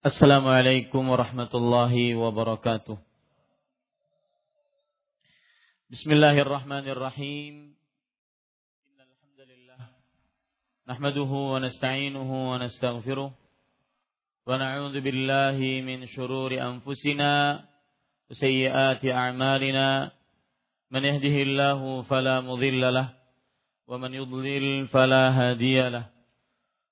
Assalamualaikum warahmatullahi wabarakatuh. Bismillahirrahmanirrahim. Innal hamdalillah nahmaduhu wa nasta'inuhu wa nastaghfiruh min shururi anfusina wa sayyiati a'malina. Man yahdihillahu fala mudilla lah wa man yudlil fala.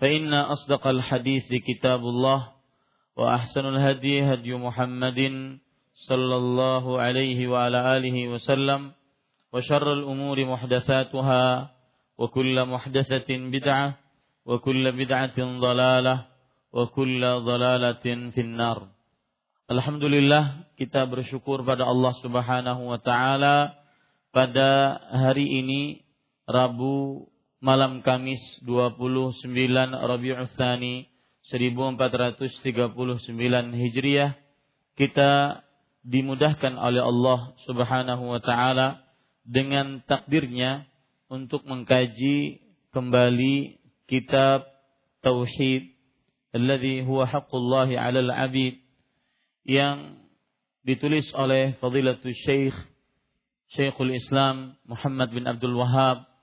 فإن أصدق الحديث كتاب الله وأحسن الهدي هدي محمد صلى الله عليه وعلى آله وسلم وشر الأمور محدثاتها وكل محدثة بدعة وكل بدعة ضلالة وكل ضلالة في النار. Alhamdulillah kita bersyukur pada Allah Subhanahu wa taala pada hari ini Rabu malam Kamis 29 Rabiul Tsani 1439 Hijriah kita dimudahkan oleh Allah Subhanahu wa taala dengan takdirnya untuk mengkaji kembali kitab tauhid alladhi huwa haqqullah 'alal 'abid yang ditulis oleh Fadilatul Syekh Syekhul Islam Muhammad bin Abdul Wahab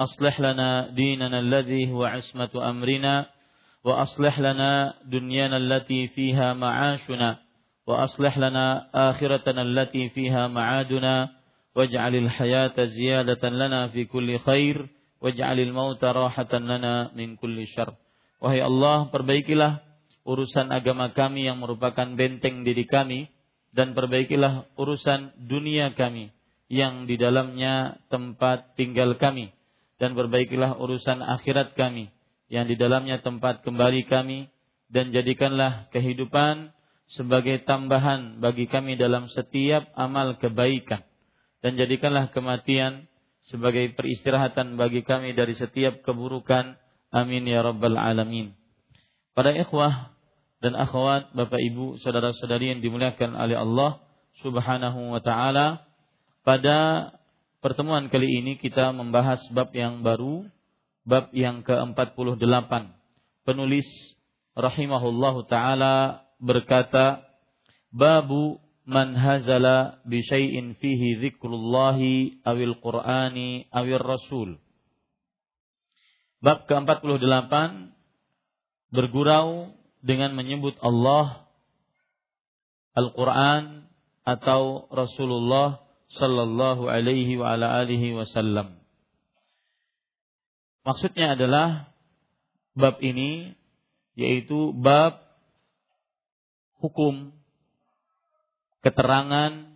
أصلح لنا ديننا الذي هو عصمة أمرنا وأصلح لنا دنيانا التي فيها معاشنا وأصلح لنا آخرتنا التي فيها معادنا واجعل الحياة زيادة لنا في كل خير واجعل الموت راحة لنا من كل شر Wahai Allah, perbaikilah urusan agama kami yang merupakan benteng diri kami dan perbaikilah urusan dunia kami yang di dalamnya tempat tinggal kami dan perbaikilah urusan akhirat kami yang di dalamnya tempat kembali kami dan jadikanlah kehidupan sebagai tambahan bagi kami dalam setiap amal kebaikan. Dan jadikanlah kematian sebagai peristirahatan bagi kami dari setiap keburukan. Amin ya rabbal alamin. Para ikhwah dan akhwat Bapak Ibu saudara-saudari yang dimuliakan oleh Allah Subhanahu wa taala pada Pertemuan kali ini kita membahas bab yang baru, bab yang ke-48. Penulis rahimahullahu taala berkata, "Babu man hazala bi syai'in fihi dzikrullahi awil qur'ani awil rasul." Bab ke-48 bergurau dengan menyebut Allah, Al-Qur'an atau Rasulullah sallallahu alaihi wa ala alihi wasallam. Maksudnya adalah bab ini yaitu bab hukum keterangan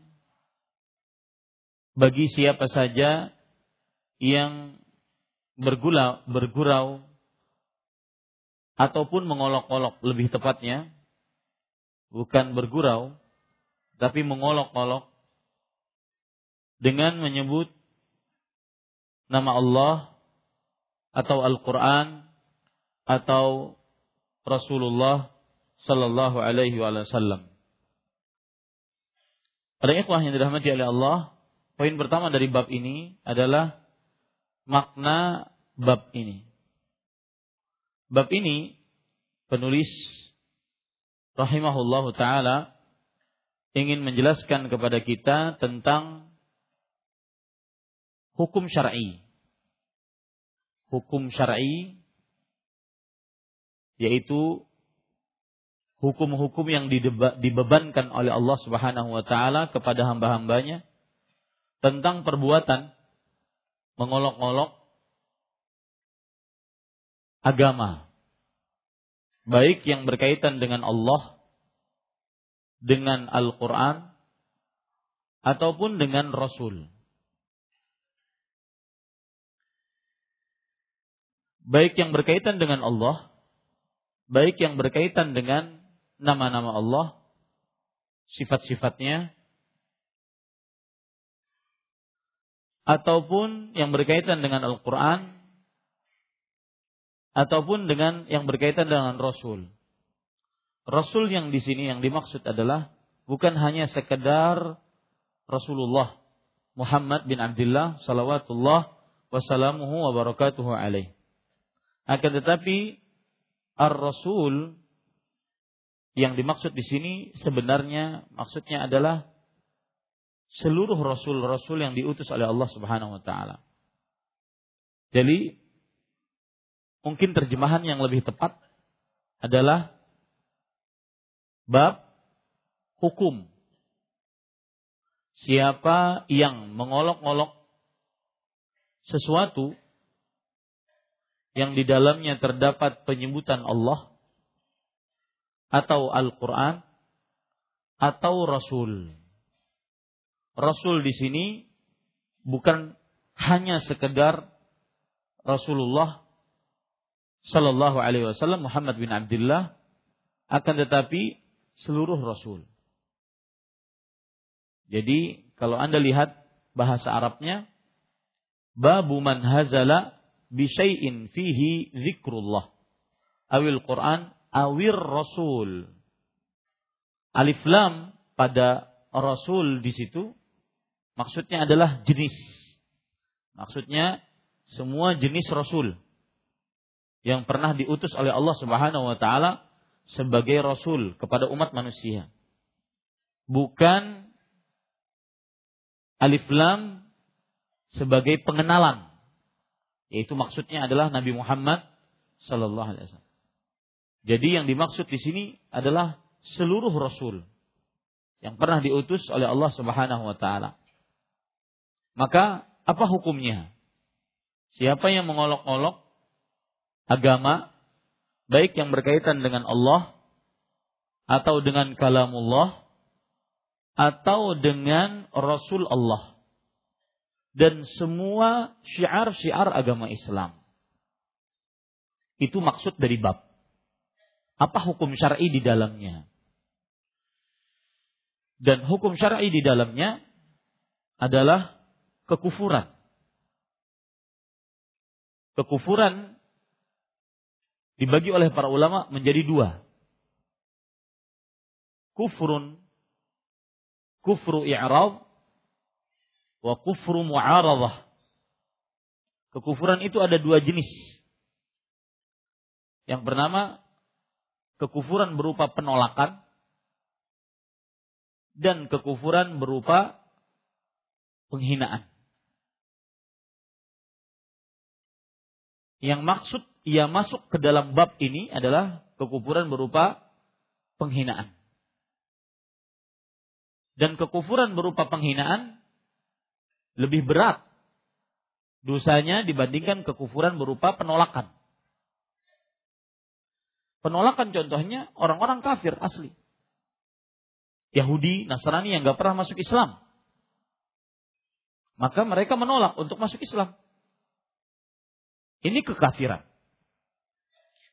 bagi siapa saja yang bergula, bergurau ataupun mengolok-olok lebih tepatnya bukan bergurau tapi mengolok-olok dengan menyebut nama Allah atau Al-Quran atau Rasulullah Sallallahu Alaihi Wasallam. Para ikhwah yang dirahmati oleh Allah, poin pertama dari bab ini adalah makna bab ini. Bab ini penulis rahimahullahu taala ingin menjelaskan kepada kita tentang hukum syar'i. Hukum syar'i yaitu hukum-hukum yang dibebankan oleh Allah Subhanahu wa taala kepada hamba-hambanya tentang perbuatan mengolok-olok agama baik yang berkaitan dengan Allah dengan Al-Qur'an ataupun dengan Rasul. Baik yang berkaitan dengan Allah, baik yang berkaitan dengan nama-nama Allah, sifat-sifatnya, ataupun yang berkaitan dengan Al-Quran, ataupun dengan yang berkaitan dengan Rasul. Rasul yang di sini yang dimaksud adalah bukan hanya sekedar Rasulullah Muhammad bin Abdullah salawatullah wassalamuhu wa barakatuhu alaih. Akan tetapi Ar-Rasul yang dimaksud di sini sebenarnya maksudnya adalah seluruh rasul-rasul yang diutus oleh Allah Subhanahu wa taala. Jadi mungkin terjemahan yang lebih tepat adalah bab hukum. Siapa yang mengolok-olok sesuatu yang di dalamnya terdapat penyebutan Allah atau Al-Quran atau Rasul. Rasul di sini bukan hanya sekedar Rasulullah Sallallahu Alaihi Wasallam Muhammad bin Abdullah, akan tetapi seluruh Rasul. Jadi kalau anda lihat bahasa Arabnya, babu man hazala bisyai'in fihi zikrullah awil Quran awir rasul. Alif lam pada rasul di situ maksudnya adalah jenis. Maksudnya semua jenis rasul yang pernah diutus oleh Allah Subhanahu wa taala sebagai rasul kepada umat manusia. Bukan alif lam sebagai pengenalan. Yaitu maksudnya adalah Nabi Muhammad sallallahu alaihi wasallam. Jadi yang dimaksud di sini adalah seluruh rasul yang pernah diutus oleh Allah Subhanahu wa taala. Maka apa hukumnya? Siapa yang mengolok-olok agama baik yang berkaitan dengan Allah atau dengan kalamullah atau dengan Rasul Allah dan semua syiar-syiar agama Islam. Itu maksud dari bab. Apa hukum syar'i di dalamnya? Dan hukum syar'i di dalamnya adalah kekufuran. Kekufuran dibagi oleh para ulama menjadi dua. Kufrun kufru i'rad wa kufru mu'aradah. Kekufuran itu ada dua jenis. Yang bernama kekufuran berupa penolakan dan kekufuran berupa penghinaan. Yang maksud ia masuk ke dalam bab ini adalah kekufuran berupa penghinaan. Dan kekufuran berupa penghinaan lebih berat dosanya dibandingkan kekufuran berupa penolakan. Penolakan contohnya orang-orang kafir asli. Yahudi, Nasrani yang gak pernah masuk Islam. Maka mereka menolak untuk masuk Islam. Ini kekafiran.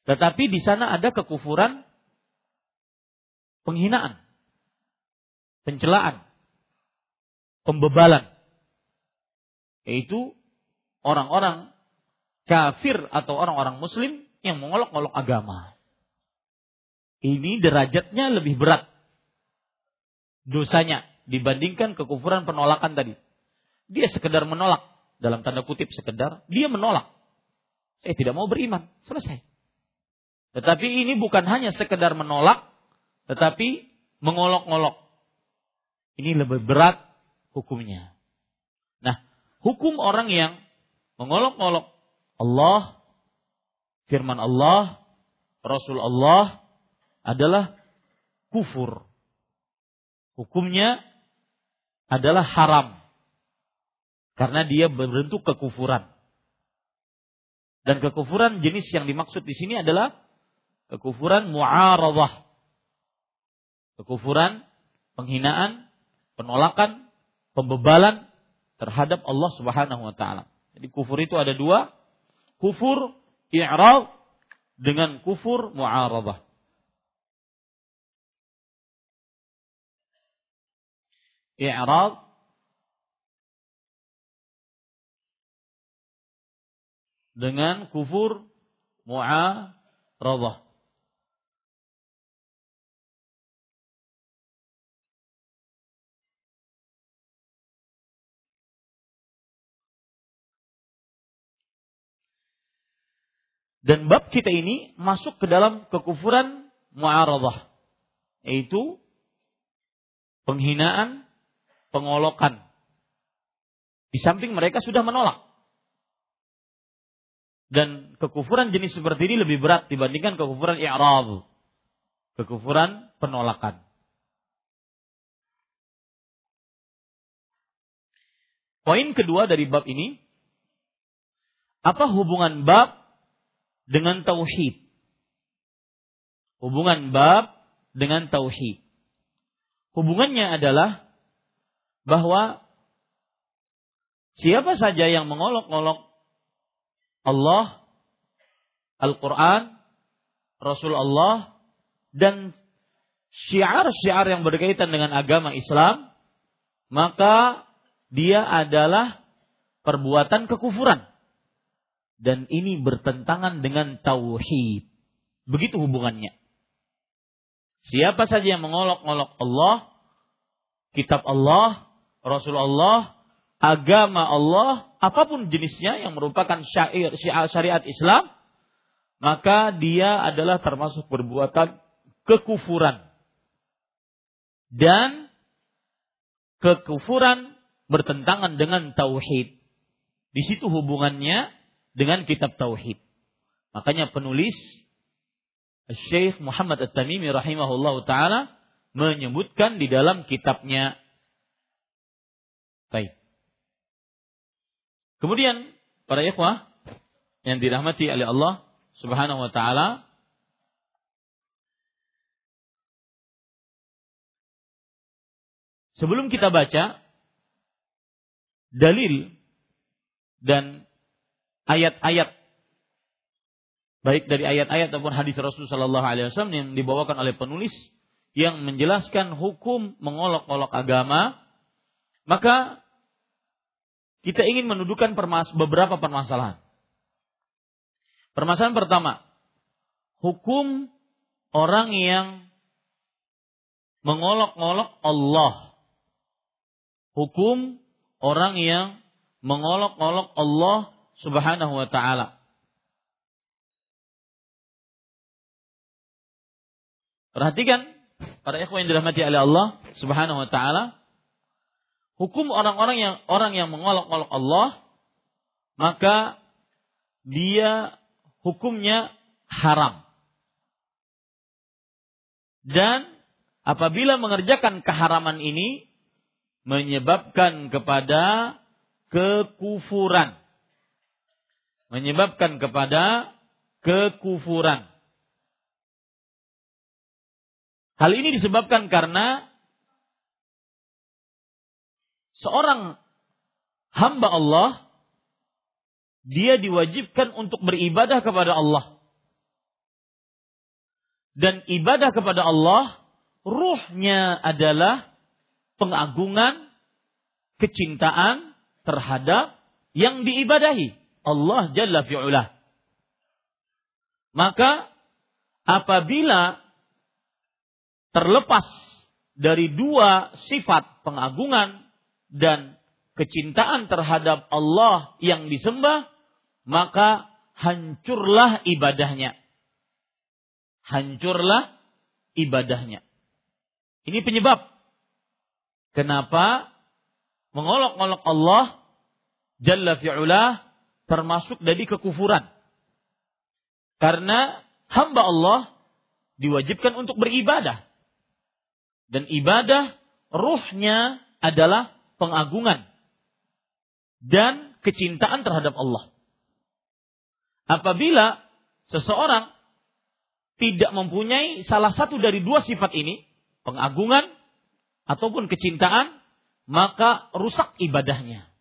Tetapi di sana ada kekufuran penghinaan, pencelaan, pembebalan. Yaitu orang-orang kafir atau orang-orang muslim yang mengolok-olok agama ini derajatnya lebih berat dosanya dibandingkan kekufuran penolakan tadi. Dia sekedar menolak dalam tanda kutip sekedar dia menolak. Saya tidak mau beriman, selesai. Tetapi ini bukan hanya sekedar menolak, tetapi mengolok-olok. Ini lebih berat hukumnya. Hukum orang yang mengolok-olok Allah, firman Allah, Rasul Allah adalah kufur. Hukumnya adalah haram. Karena dia berbentuk kekufuran. Dan kekufuran jenis yang dimaksud di sini adalah kekufuran mu'aradah. Kekufuran, penghinaan, penolakan, pembebalan terhadap Allah Subhanahu wa taala. Jadi kufur itu ada dua, kufur i'rad dengan kufur mu'aradah. I'rad dengan kufur mu'aradah. Dan bab kita ini masuk ke dalam kekufuran mu'aradah. Yaitu penghinaan, pengolokan. Di samping mereka sudah menolak. Dan kekufuran jenis seperti ini lebih berat dibandingkan kekufuran i'rad. Kekufuran penolakan. Poin kedua dari bab ini, apa hubungan bab dengan tauhid. Hubungan bab dengan tauhid. Hubungannya adalah bahwa siapa saja yang mengolok-olok Allah, Al-Quran, Rasul Allah, dan syiar-syiar yang berkaitan dengan agama Islam, maka dia adalah perbuatan kekufuran dan ini bertentangan dengan tauhid. Begitu hubungannya. Siapa saja yang mengolok-olok Allah, kitab Allah, Rasul Allah, agama Allah, apa pun jenisnya yang merupakan syair, syariat Islam, maka dia adalah termasuk perbuatan kekufuran. Dan kekufuran bertentangan dengan tauhid. Di situ hubungannya dengan kitab tauhid. Makanya penulis Syekh Muhammad At-Tamimi rahimahullah taala menyebutkan di dalam kitabnya Baik. Kemudian para ikhwah yang dirahmati oleh Allah Subhanahu wa taala Sebelum kita baca dalil dan ayat-ayat baik dari ayat-ayat ataupun hadis Rasul Shallallahu Alaihi Wasallam yang dibawakan oleh penulis yang menjelaskan hukum mengolok-olok agama, maka kita ingin mendudukan permas beberapa permasalahan. Permasalahan pertama, hukum orang yang mengolok-olok Allah. Hukum orang yang mengolok-olok Allah Subhanahu wa taala. Perhatikan para ikhwan yang dirahmati oleh Allah Subhanahu wa taala, hukum orang-orang yang orang yang mengolok-olok Allah maka dia hukumnya haram. Dan apabila mengerjakan keharaman ini menyebabkan kepada kekufuran menyebabkan kepada kekufuran. Hal ini disebabkan karena seorang hamba Allah dia diwajibkan untuk beribadah kepada Allah. Dan ibadah kepada Allah ruhnya adalah pengagungan, kecintaan terhadap yang diibadahi. Allah Jalla fi'ula. Maka apabila terlepas dari dua sifat pengagungan dan kecintaan terhadap Allah yang disembah, maka hancurlah ibadahnya. Hancurlah ibadahnya. Ini penyebab kenapa mengolok-olok Allah Jalla fi'ula termasuk dari kekufuran. Karena hamba Allah diwajibkan untuk beribadah. Dan ibadah ruhnya adalah pengagungan dan kecintaan terhadap Allah. Apabila seseorang tidak mempunyai salah satu dari dua sifat ini, pengagungan ataupun kecintaan, maka rusak ibadahnya.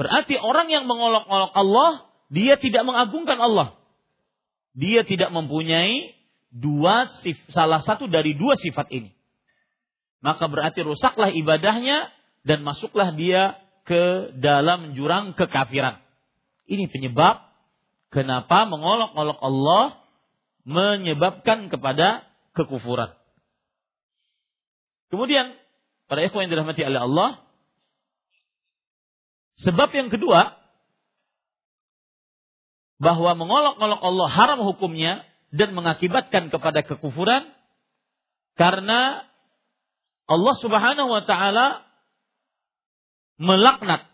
Berarti orang yang mengolok-olok Allah, dia tidak mengagungkan Allah. Dia tidak mempunyai dua sif, salah satu dari dua sifat ini. Maka berarti rusaklah ibadahnya dan masuklah dia ke dalam jurang kekafiran. Ini penyebab kenapa mengolok-olok Allah menyebabkan kepada kekufuran. Kemudian para ikhwan yang dirahmati oleh Allah, sebab yang kedua bahwa mengolok-olok Allah haram hukumnya dan mengakibatkan kepada kekufuran karena Allah Subhanahu wa taala melaknat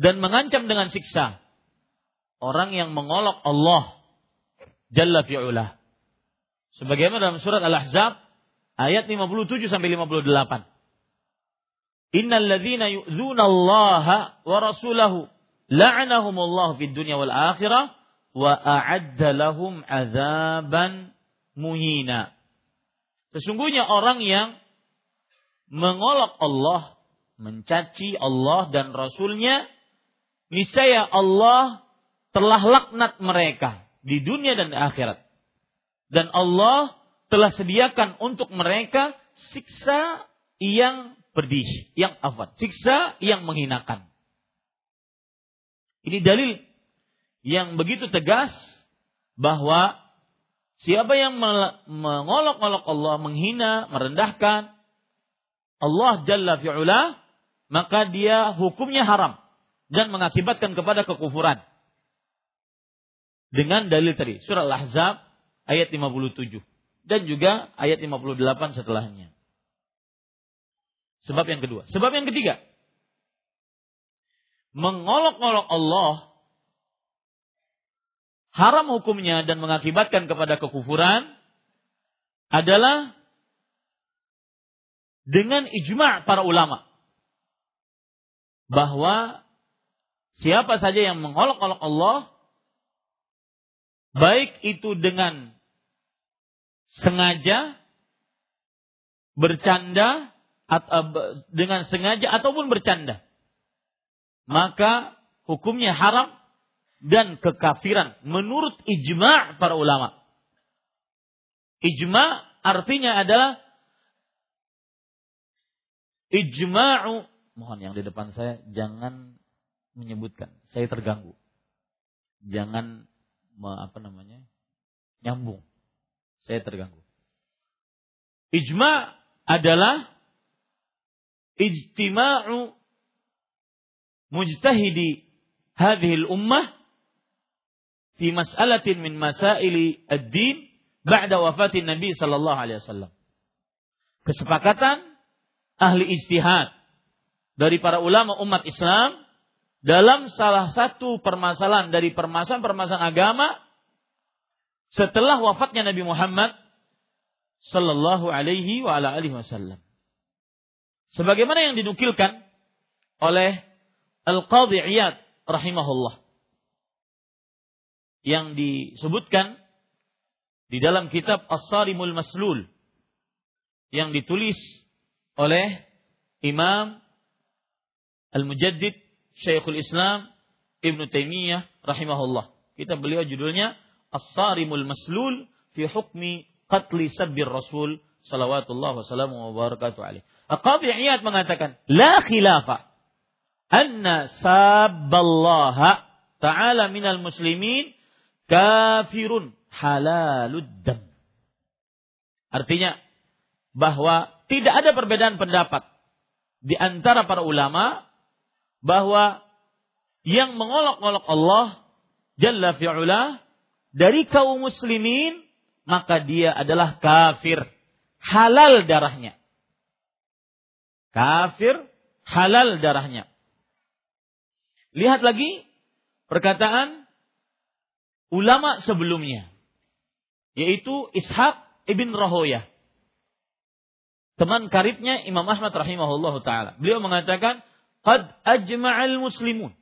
dan mengancam dengan siksa orang yang mengolok Allah Jalla fi'ula. Sebagaimana dalam surat Al-Ahzab ayat 57 sampai 58. Innal ladzina wa rasulahu fid dunya wal akhirah wa a'adda lahum. Sesungguhnya orang yang mengolok Allah, mencaci Allah dan Rasulnya, niscaya Allah telah laknat mereka di dunia dan di akhirat. Dan Allah telah sediakan untuk mereka siksa yang pedih, yang afat, siksa yang menghinakan. Ini dalil yang begitu tegas bahwa siapa yang mengolok-olok Allah, menghina, merendahkan Allah Jalla fi'ula, maka dia hukumnya haram dan mengakibatkan kepada kekufuran. Dengan dalil tadi, surah Al-Ahzab ayat 57 dan juga ayat 58 setelahnya. Sebab yang kedua. Sebab yang ketiga. Mengolok-olok Allah haram hukumnya dan mengakibatkan kepada kekufuran adalah dengan ijma' para ulama bahwa siapa saja yang mengolok-olok Allah baik itu dengan sengaja bercanda dengan sengaja ataupun bercanda maka hukumnya haram dan kekafiran menurut ijma' para ulama. Ijma' artinya adalah ijma'u mohon yang di depan saya jangan menyebutkan saya terganggu. Jangan apa namanya? nyambung. Saya terganggu. Ijma' adalah ijtima'u mujtahidi hadhihi ummah fi mas'alatin min masaili ad-din ba'da wafatin Nabi sallallahu alaihi wasallam. Kesepakatan ahli ijtihad dari para ulama umat Islam dalam salah satu permasalahan dari permasalahan-permasalahan agama setelah wafatnya Nabi Muhammad sallallahu alaihi wa ala alihi wasallam. Sebagaimana yang dinukilkan oleh Al-Qadhi Iyad rahimahullah yang disebutkan di dalam kitab As-Sarimul Maslul yang ditulis oleh Imam Al-Mujaddid Syekhul Islam Ibn Taimiyah rahimahullah. Kitab beliau judulnya As-Sarimul Maslul fi hukmi qatli sabbir Rasul salawatullah wa barakatuh alaih. Qadhi Iyad mengatakan, la khilafa anna sabballaha ta'ala minal muslimin kafirun halalud dam. Artinya bahwa tidak ada perbedaan pendapat di antara para ulama bahwa yang mengolok-olok Allah Jalla fi'ula dari kaum muslimin maka dia adalah kafir halal darahnya kafir halal darahnya. Lihat lagi perkataan ulama sebelumnya yaitu Ishaq ibn Rahoyah. Teman karibnya Imam Ahmad rahimahullah taala. Beliau mengatakan qad ajma'al muslimun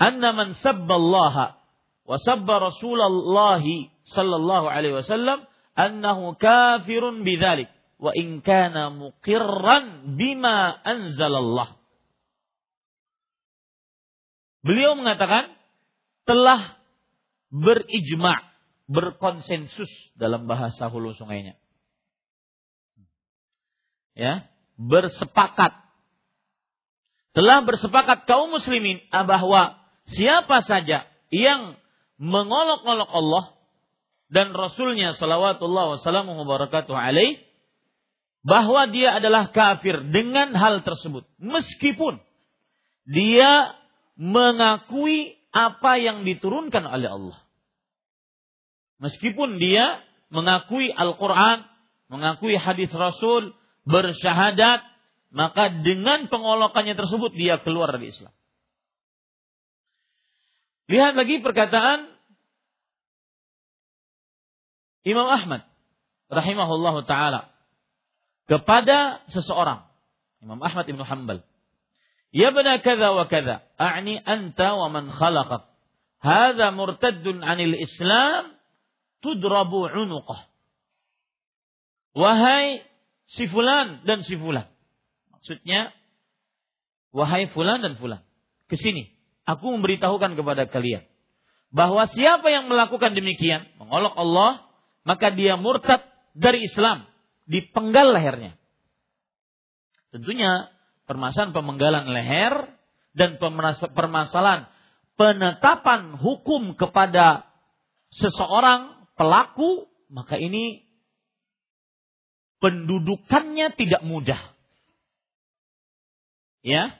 anna man sabba Allah wa sabba Rasulullah sallallahu alaihi wasallam annahu kafirun bidzalik wa in kana muqirran bima anzalallah. Beliau mengatakan telah berijma, berkonsensus dalam bahasa hulu sungainya. Ya, bersepakat. Telah bersepakat kaum muslimin bahwa siapa saja yang mengolok-olok Allah dan Rasulnya salawatullah wassalamu wabarakatuh alaih bahwa dia adalah kafir dengan hal tersebut. Meskipun dia mengakui apa yang diturunkan oleh Allah. Meskipun dia mengakui Al-Qur'an mengakui hadis Rasul bersyahadat maka dengan pengolokannya tersebut dia keluar dari Islam. Lihat lagi perkataan Imam Ahmad rahimahullah taala kepada seseorang. Imam Ahmad Ibn Hanbal. Ya bena kada wa kada a'ni anta wa man khalaqak. Hadha murtaddun 'anil Islam tudrabu 'unuqah. Wahai si fulan dan si fulan. Maksudnya wahai fulan dan fulan. Ke sini. Aku memberitahukan kepada kalian bahwa siapa yang melakukan demikian, mengolok Allah, maka dia murtad dari Islam, dipenggal lehernya. Tentunya permasalahan pemenggalan leher dan permasalahan penetapan hukum kepada seseorang pelaku, maka ini pendudukannya tidak mudah. Ya,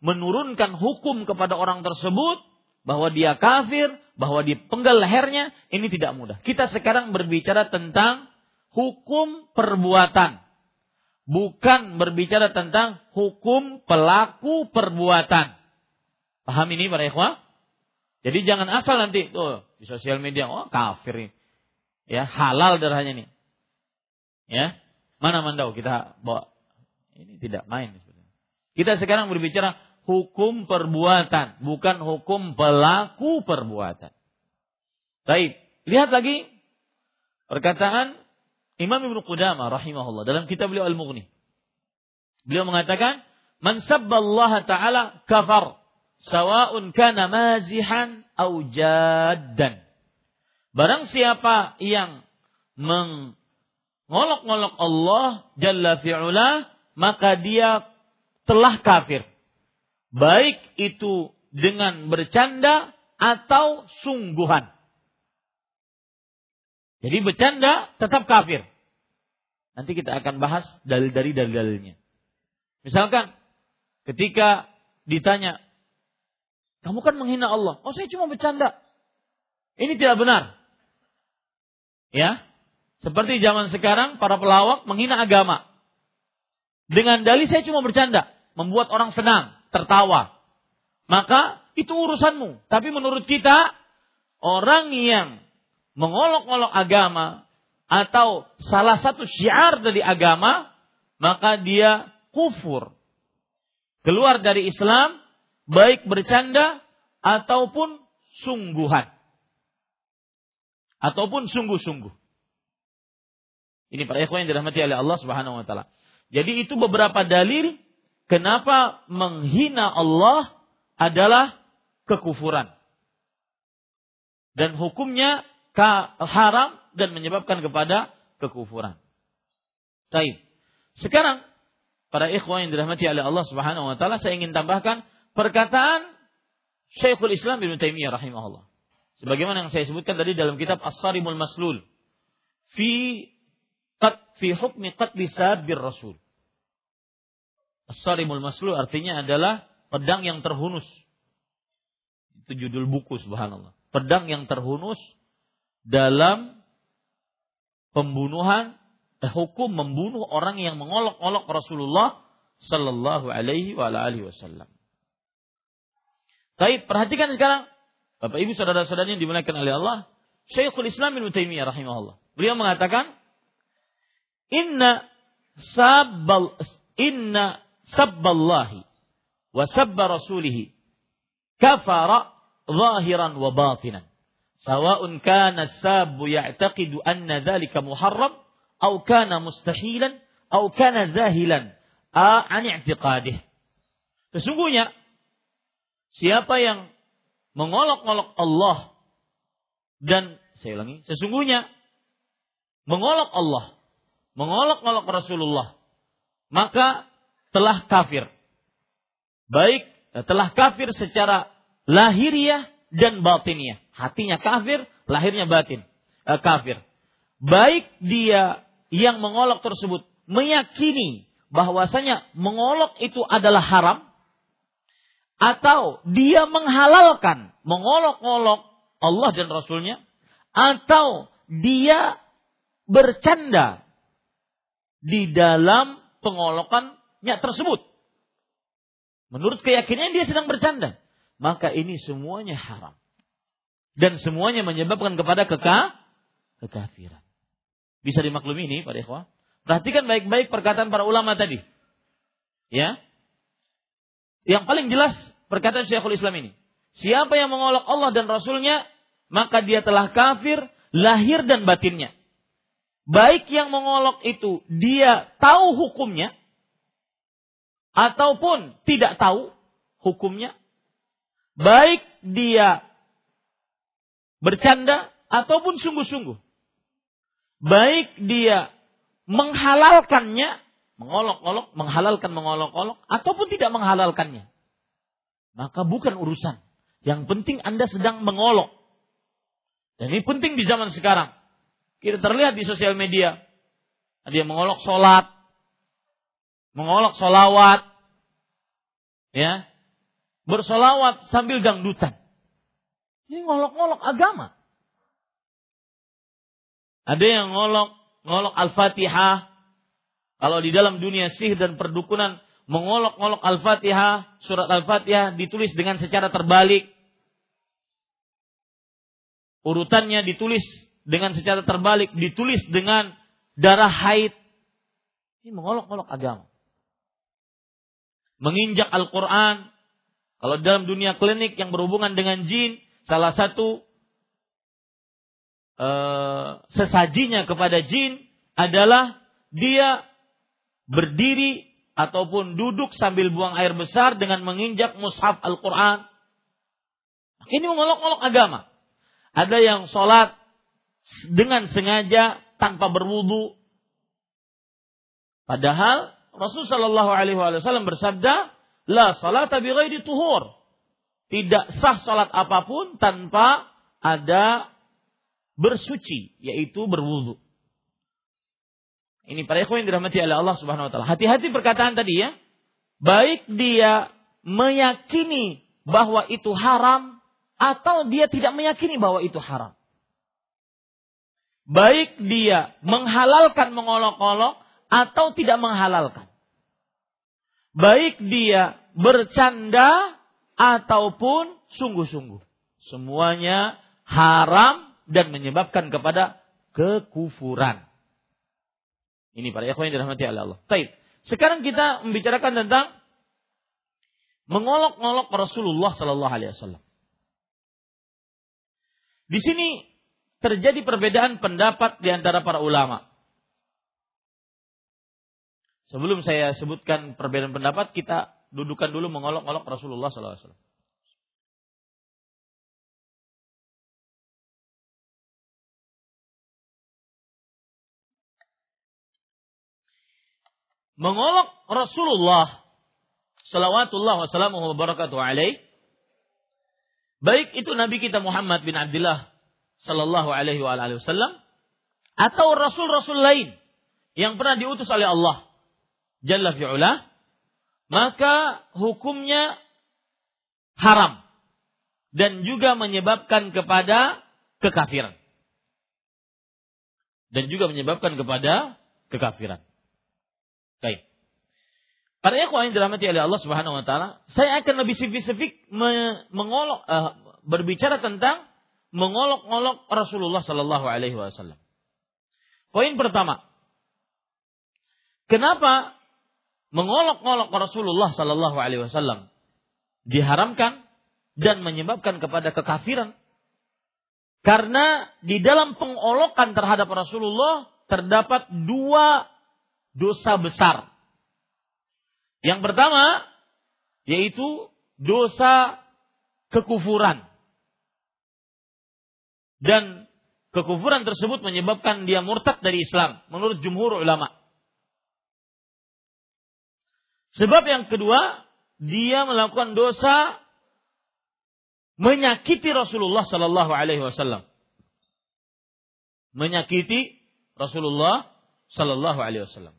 menurunkan hukum kepada orang tersebut bahwa dia kafir, bahwa dipenggal lehernya, ini tidak mudah. Kita sekarang berbicara tentang hukum perbuatan. Bukan berbicara tentang hukum pelaku perbuatan. Paham ini para ikhwah? Jadi jangan asal nanti tuh di sosial media oh kafir ini. Ya, halal darahnya nih. Ya. Mana mandau kita bawa ini tidak main Kita sekarang berbicara hukum perbuatan, bukan hukum pelaku perbuatan. Baik, lihat lagi perkataan Imam Ibnu Qudamah rahimahullah dalam kitab beliau Al-Mughni. Beliau mengatakan, "Man sabballaha ta'ala kafar, sawa'un kana mazihan au jaddan." Barang siapa yang mengolok-olok Allah Jalla fi'ula, maka dia telah kafir baik itu dengan bercanda atau sungguhan. Jadi bercanda tetap kafir. Nanti kita akan bahas dalil dari dalil-dalilnya. Misalkan ketika ditanya, kamu kan menghina Allah. Oh saya cuma bercanda. Ini tidak benar. Ya, seperti zaman sekarang para pelawak menghina agama. Dengan dalil saya cuma bercanda, membuat orang senang tertawa. Maka itu urusanmu. Tapi menurut kita, orang yang mengolok-olok agama atau salah satu syiar dari agama, maka dia kufur. Keluar dari Islam, baik bercanda ataupun sungguhan. Ataupun sungguh-sungguh. Ini para ikhwan yang dirahmati oleh Allah Subhanahu wa taala. Jadi itu beberapa dalil Kenapa menghina Allah adalah kekufuran. Dan hukumnya haram dan menyebabkan kepada kekufuran. Baik. Sekarang para ikhwan yang dirahmati oleh Allah Subhanahu wa taala saya ingin tambahkan perkataan Syekhul Islam Ibnu Taimiyah rahimahullah. Sebagaimana yang saya sebutkan tadi dalam kitab As-Sarimul Maslul fi qad fi hukmi qatli sabir rasul As-sarimul maslu artinya adalah pedang yang terhunus. Itu judul buku subhanallah. Pedang yang terhunus dalam pembunuhan eh, hukum membunuh orang yang mengolok-olok Rasulullah sallallahu alaihi wasallam. Baik, perhatikan sekarang Bapak Ibu saudara-saudara yang dimuliakan oleh Allah, Syekhul Islam Ibnu Taimiyah rahimahullah. Beliau mengatakan, "Inna sabbal inna sabballahi wa sabba rasulih kafara zahiran wa batinan." Sawa'un kana sabbu ya'taqidu anna dhalika muharram au kana mustahilan au kana zahilan an i'tiqadih. Sesungguhnya siapa yang mengolok-olok Allah dan saya ulangi, sesungguhnya mengolok Allah, mengolok-olok Rasulullah, maka telah kafir. Baik telah kafir secara lahiriah dan batiniah. Hatinya kafir, lahirnya batin. Eh, kafir. Baik dia yang mengolok tersebut meyakini bahwasanya mengolok itu adalah haram atau dia menghalalkan mengolok-olok Allah dan Rasulnya atau dia bercanda di dalam pengolokannya tersebut. Menurut keyakinannya dia sedang bercanda maka ini semuanya haram. Dan semuanya menyebabkan kepada keka, kekafiran. Bisa dimaklumi ini Pak Ikhwan? Perhatikan baik-baik perkataan para ulama tadi. Ya. Yang paling jelas perkataan Syekhul Islam ini. Siapa yang mengolok Allah dan Rasulnya, maka dia telah kafir lahir dan batinnya. Baik yang mengolok itu dia tahu hukumnya, ataupun tidak tahu hukumnya, Baik dia bercanda ataupun sungguh-sungguh. Baik dia menghalalkannya, mengolok-olok, menghalalkan mengolok-olok, ataupun tidak menghalalkannya. Maka bukan urusan. Yang penting Anda sedang mengolok. Dan ini penting di zaman sekarang. Kita terlihat di sosial media. Yang mengolok sholat. Mengolok sholawat. Ya bersolawat sambil dangdutan. Ini ngolok-ngolok agama. Ada yang ngolok, ngolok Al-Fatihah. Kalau di dalam dunia sihir dan perdukunan, mengolok-ngolok Al-Fatihah, surat Al-Fatihah ditulis dengan secara terbalik. Urutannya ditulis dengan secara terbalik, ditulis dengan darah haid. Ini mengolok-ngolok agama. Menginjak Al-Quran, kalau dalam dunia klinik yang berhubungan dengan jin, salah satu uh, sesajinya kepada jin adalah dia berdiri ataupun duduk sambil buang air besar dengan menginjak mushaf Al-Quran. Ini mengolok-olok agama. Ada yang sholat dengan sengaja tanpa berwudu. Padahal Rasulullah Shallallahu Alaihi Wasallam bersabda, La salata bi tuhur. Tidak sah salat apa pun tanpa ada bersuci, yaitu berwudu. Ini para ikhwan yang dirahmati oleh Allah Subhanahu wa taala. Hati-hati perkataan tadi ya. Baik dia meyakini bahwa itu haram atau dia tidak meyakini bahwa itu haram. Baik dia menghalalkan mengolok-olok atau tidak menghalalkan. Baik dia bercanda ataupun sungguh-sungguh. Semuanya haram dan menyebabkan kepada kekufuran. Ini para ikhwan yang dirahmati Allah. Baik. Sekarang kita membicarakan tentang mengolok-olok Rasulullah Sallallahu Alaihi Wasallam. Di sini terjadi perbedaan pendapat di antara para ulama. Sebelum saya sebutkan perbedaan pendapat, kita dudukan dulu mengolok-olok Rasulullah SAW. Mengolok Rasulullah salawatullah wassalamu wa barakatuh alaih. Baik itu Nabi kita Muhammad bin Abdullah sallallahu alaihi wa alihi wasallam atau rasul-rasul lain yang pernah diutus oleh Allah Jalla fi'ula maka hukumnya haram dan juga menyebabkan kepada kekafiran. Dan juga menyebabkan kepada kekafiran. Baik. Para ikhwan yang dirahmati oleh Allah Subhanahu wa taala, saya akan lebih spesifik mengolok uh, berbicara tentang mengolok-olok Rasulullah sallallahu alaihi wasallam. Poin pertama. Kenapa mengolok-olok Rasulullah sallallahu alaihi wasallam diharamkan dan menyebabkan kepada kekafiran? Karena di dalam pengolokan terhadap Rasulullah terdapat dua dosa besar yang pertama yaitu dosa kekufuran. Dan kekufuran tersebut menyebabkan dia murtad dari Islam menurut jumhur ulama. Sebab yang kedua, dia melakukan dosa menyakiti Rasulullah sallallahu alaihi wasallam. Menyakiti Rasulullah sallallahu alaihi wasallam.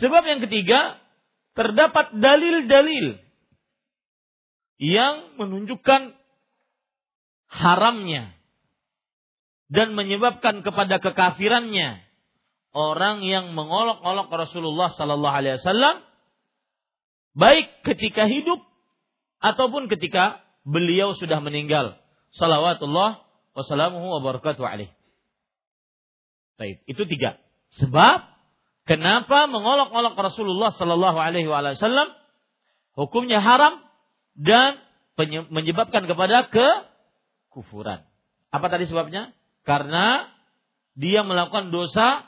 Sebab yang ketiga, terdapat dalil-dalil yang menunjukkan haramnya dan menyebabkan kepada kekafirannya orang yang mengolok-olok Rasulullah sallallahu alaihi wasallam baik ketika hidup ataupun ketika beliau sudah meninggal. Salawatullah wassalamuhu wa barakatuh alaih. Baik, itu tiga. Sebab Kenapa mengolok-olok Rasulullah Sallallahu Alaihi Wasallam? Hukumnya haram dan menyebabkan kepada kekufuran. Apa tadi sebabnya? Karena dia melakukan dosa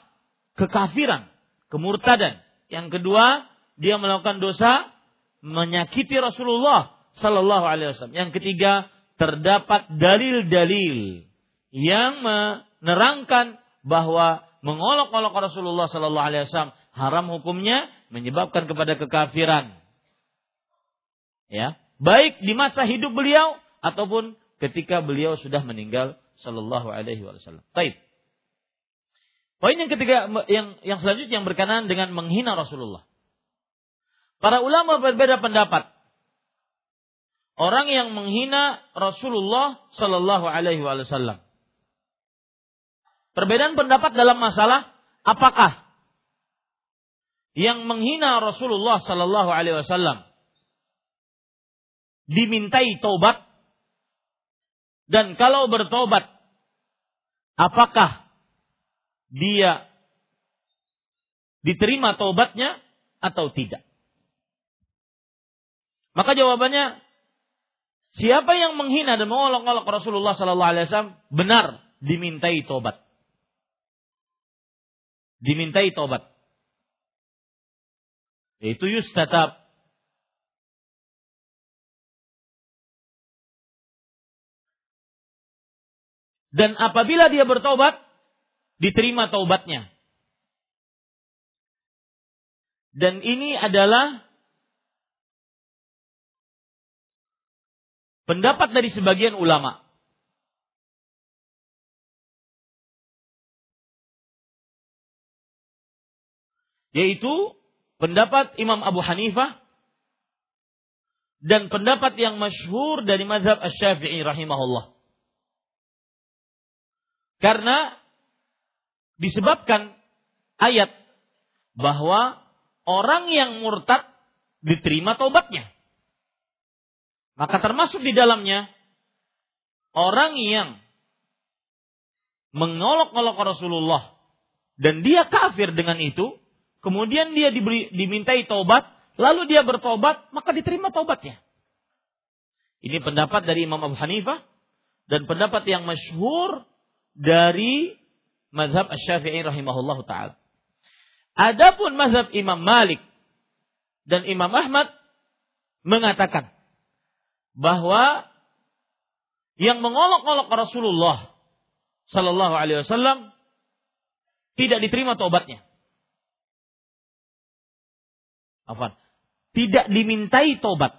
kekafiran, kemurtadan. Yang kedua, dia melakukan dosa menyakiti Rasulullah Sallallahu Alaihi Wasallam. Yang ketiga, terdapat dalil-dalil yang menerangkan bahwa mengolok-olok Rasulullah Sallallahu Alaihi Wasallam haram hukumnya menyebabkan kepada kekafiran. Ya, baik di masa hidup beliau ataupun ketika beliau sudah meninggal Sallallahu Alaihi Wasallam. Baik. Poin yang ketiga yang yang selanjutnya yang berkenaan dengan menghina Rasulullah. Para ulama berbeda pendapat. Orang yang menghina Rasulullah Sallallahu Alaihi Wasallam Perbedaan pendapat dalam masalah apakah yang menghina Rasulullah Sallallahu Alaihi Wasallam dimintai tobat dan kalau bertobat apakah dia diterima tobatnya atau tidak? Maka jawabannya siapa yang menghina dan mengolok-olok Rasulullah Sallallahu Alaihi Wasallam benar dimintai tobat dimintai tobat. Itu yustatab. Dan apabila dia bertobat, diterima taubatnya. Dan ini adalah pendapat dari sebagian ulama. Yaitu pendapat Imam Abu Hanifah dan pendapat yang masyhur dari mazhab Asy-Syafi'i rahimahullah. Karena disebabkan ayat bahwa orang yang murtad diterima taubatnya. Maka termasuk di dalamnya orang yang mengolok-olok Rasulullah dan dia kafir dengan itu, kemudian dia diberi, dimintai taubat, lalu dia bertobat, maka diterima taubatnya. Ini pendapat dari Imam Abu Hanifah dan pendapat yang masyhur dari mazhab Asy-Syafi'i rahimahullah taala. Adapun mazhab Imam Malik dan Imam Ahmad mengatakan bahwa yang mengolok-olok Rasulullah Sallallahu Alaihi Wasallam tidak diterima taubatnya. Afan. Tidak dimintai tobat.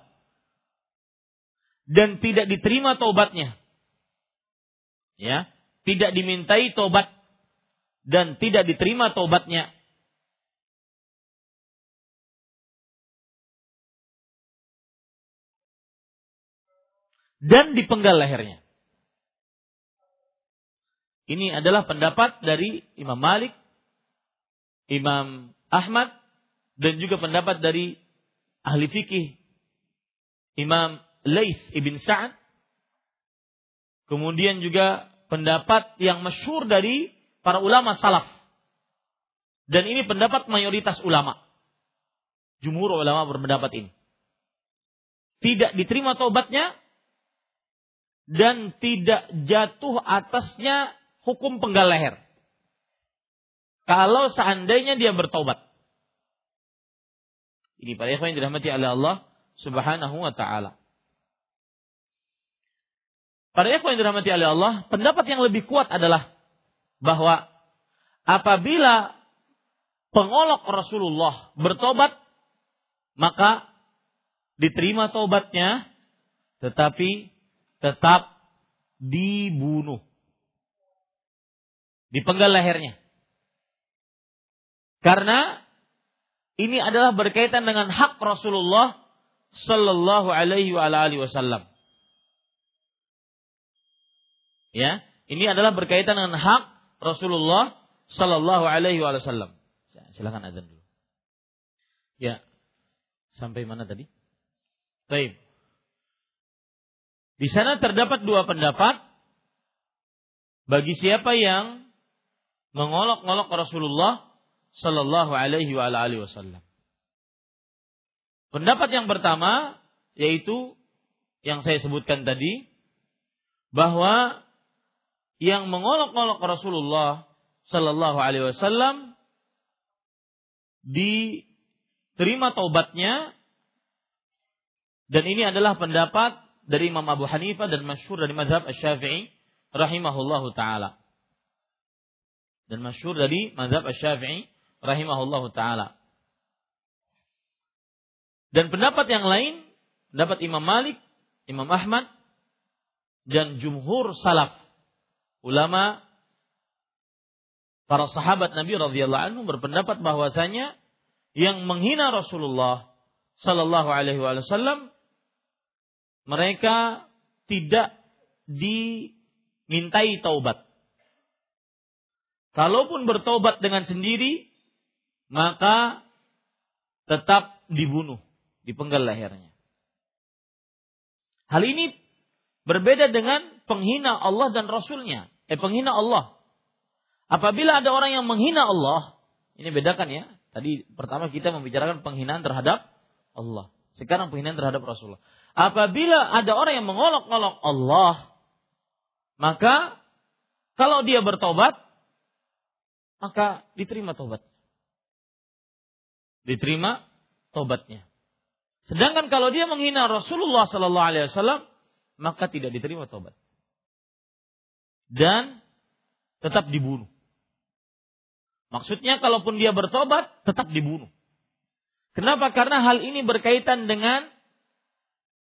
Dan tidak diterima tobatnya. Ya, tidak dimintai tobat dan tidak diterima tobatnya Dan dipenggal lehernya. Ini adalah pendapat dari Imam Malik, Imam Ahmad, dan juga pendapat dari ahli fikih Imam Laith ibn Sa'ad. Kemudian juga pendapat yang masyur dari para ulama salaf. Dan ini pendapat mayoritas ulama. Jumhur ulama berpendapat ini. Tidak diterima taubatnya dan tidak jatuh atasnya hukum penggal leher. Kalau seandainya dia bertobat. Ini para ikhwan yang dirahmati oleh Allah Subhanahu wa taala. Para ikhwan yang dirahmati oleh Allah, pendapat yang lebih kuat adalah bahwa apabila pengolok Rasulullah bertobat, maka diterima tobatnya, tetapi tetap dibunuh dipenggal lehernya. Karena ini adalah berkaitan dengan hak Rasulullah Sallallahu Alaihi Wasallam. Ya, ini adalah berkaitan dengan hak Rasulullah Sallallahu Alaihi Wasallam. Silakan azan dulu. Ya, sampai mana tadi? Baik. Di sana terdapat dua pendapat bagi siapa yang mengolok-olok Rasulullah Sallallahu Alaihi Wasallam. Pendapat yang pertama yaitu yang saya sebutkan tadi bahwa yang mengolok-olok Rasulullah Sallallahu Alaihi Wasallam diterima taubatnya. Dan ini adalah pendapat dari Imam Abu Hanifah dan masyhur dari mazhab Asy-Syafi'i rahimahullahu taala. Dan masyhur dari mazhab Asy-Syafi'i rahimahullahu taala. Dan pendapat yang lain, pendapat Imam Malik, Imam Ahmad dan jumhur salaf ulama para sahabat Nabi radhiyallahu anhu berpendapat bahwasanya yang menghina Rasulullah sallallahu alaihi wasallam mereka tidak dimintai taubat. Kalaupun bertobat dengan sendiri, maka tetap dibunuh, dipenggal lehernya. Hal ini berbeda dengan penghina Allah dan Rasulnya. Eh penghina Allah. Apabila ada orang yang menghina Allah, ini bedakan ya. Tadi pertama kita membicarakan penghinaan terhadap Allah. Sekarang penghinaan terhadap Rasulullah. Apabila ada orang yang mengolok-olok Allah, maka kalau dia bertobat, maka diterima tobat. Diterima tobatnya. Sedangkan kalau dia menghina Rasulullah Sallallahu Alaihi Wasallam, maka tidak diterima tobat dan tetap dibunuh. Maksudnya kalaupun dia bertobat tetap dibunuh. Kenapa? Karena hal ini berkaitan dengan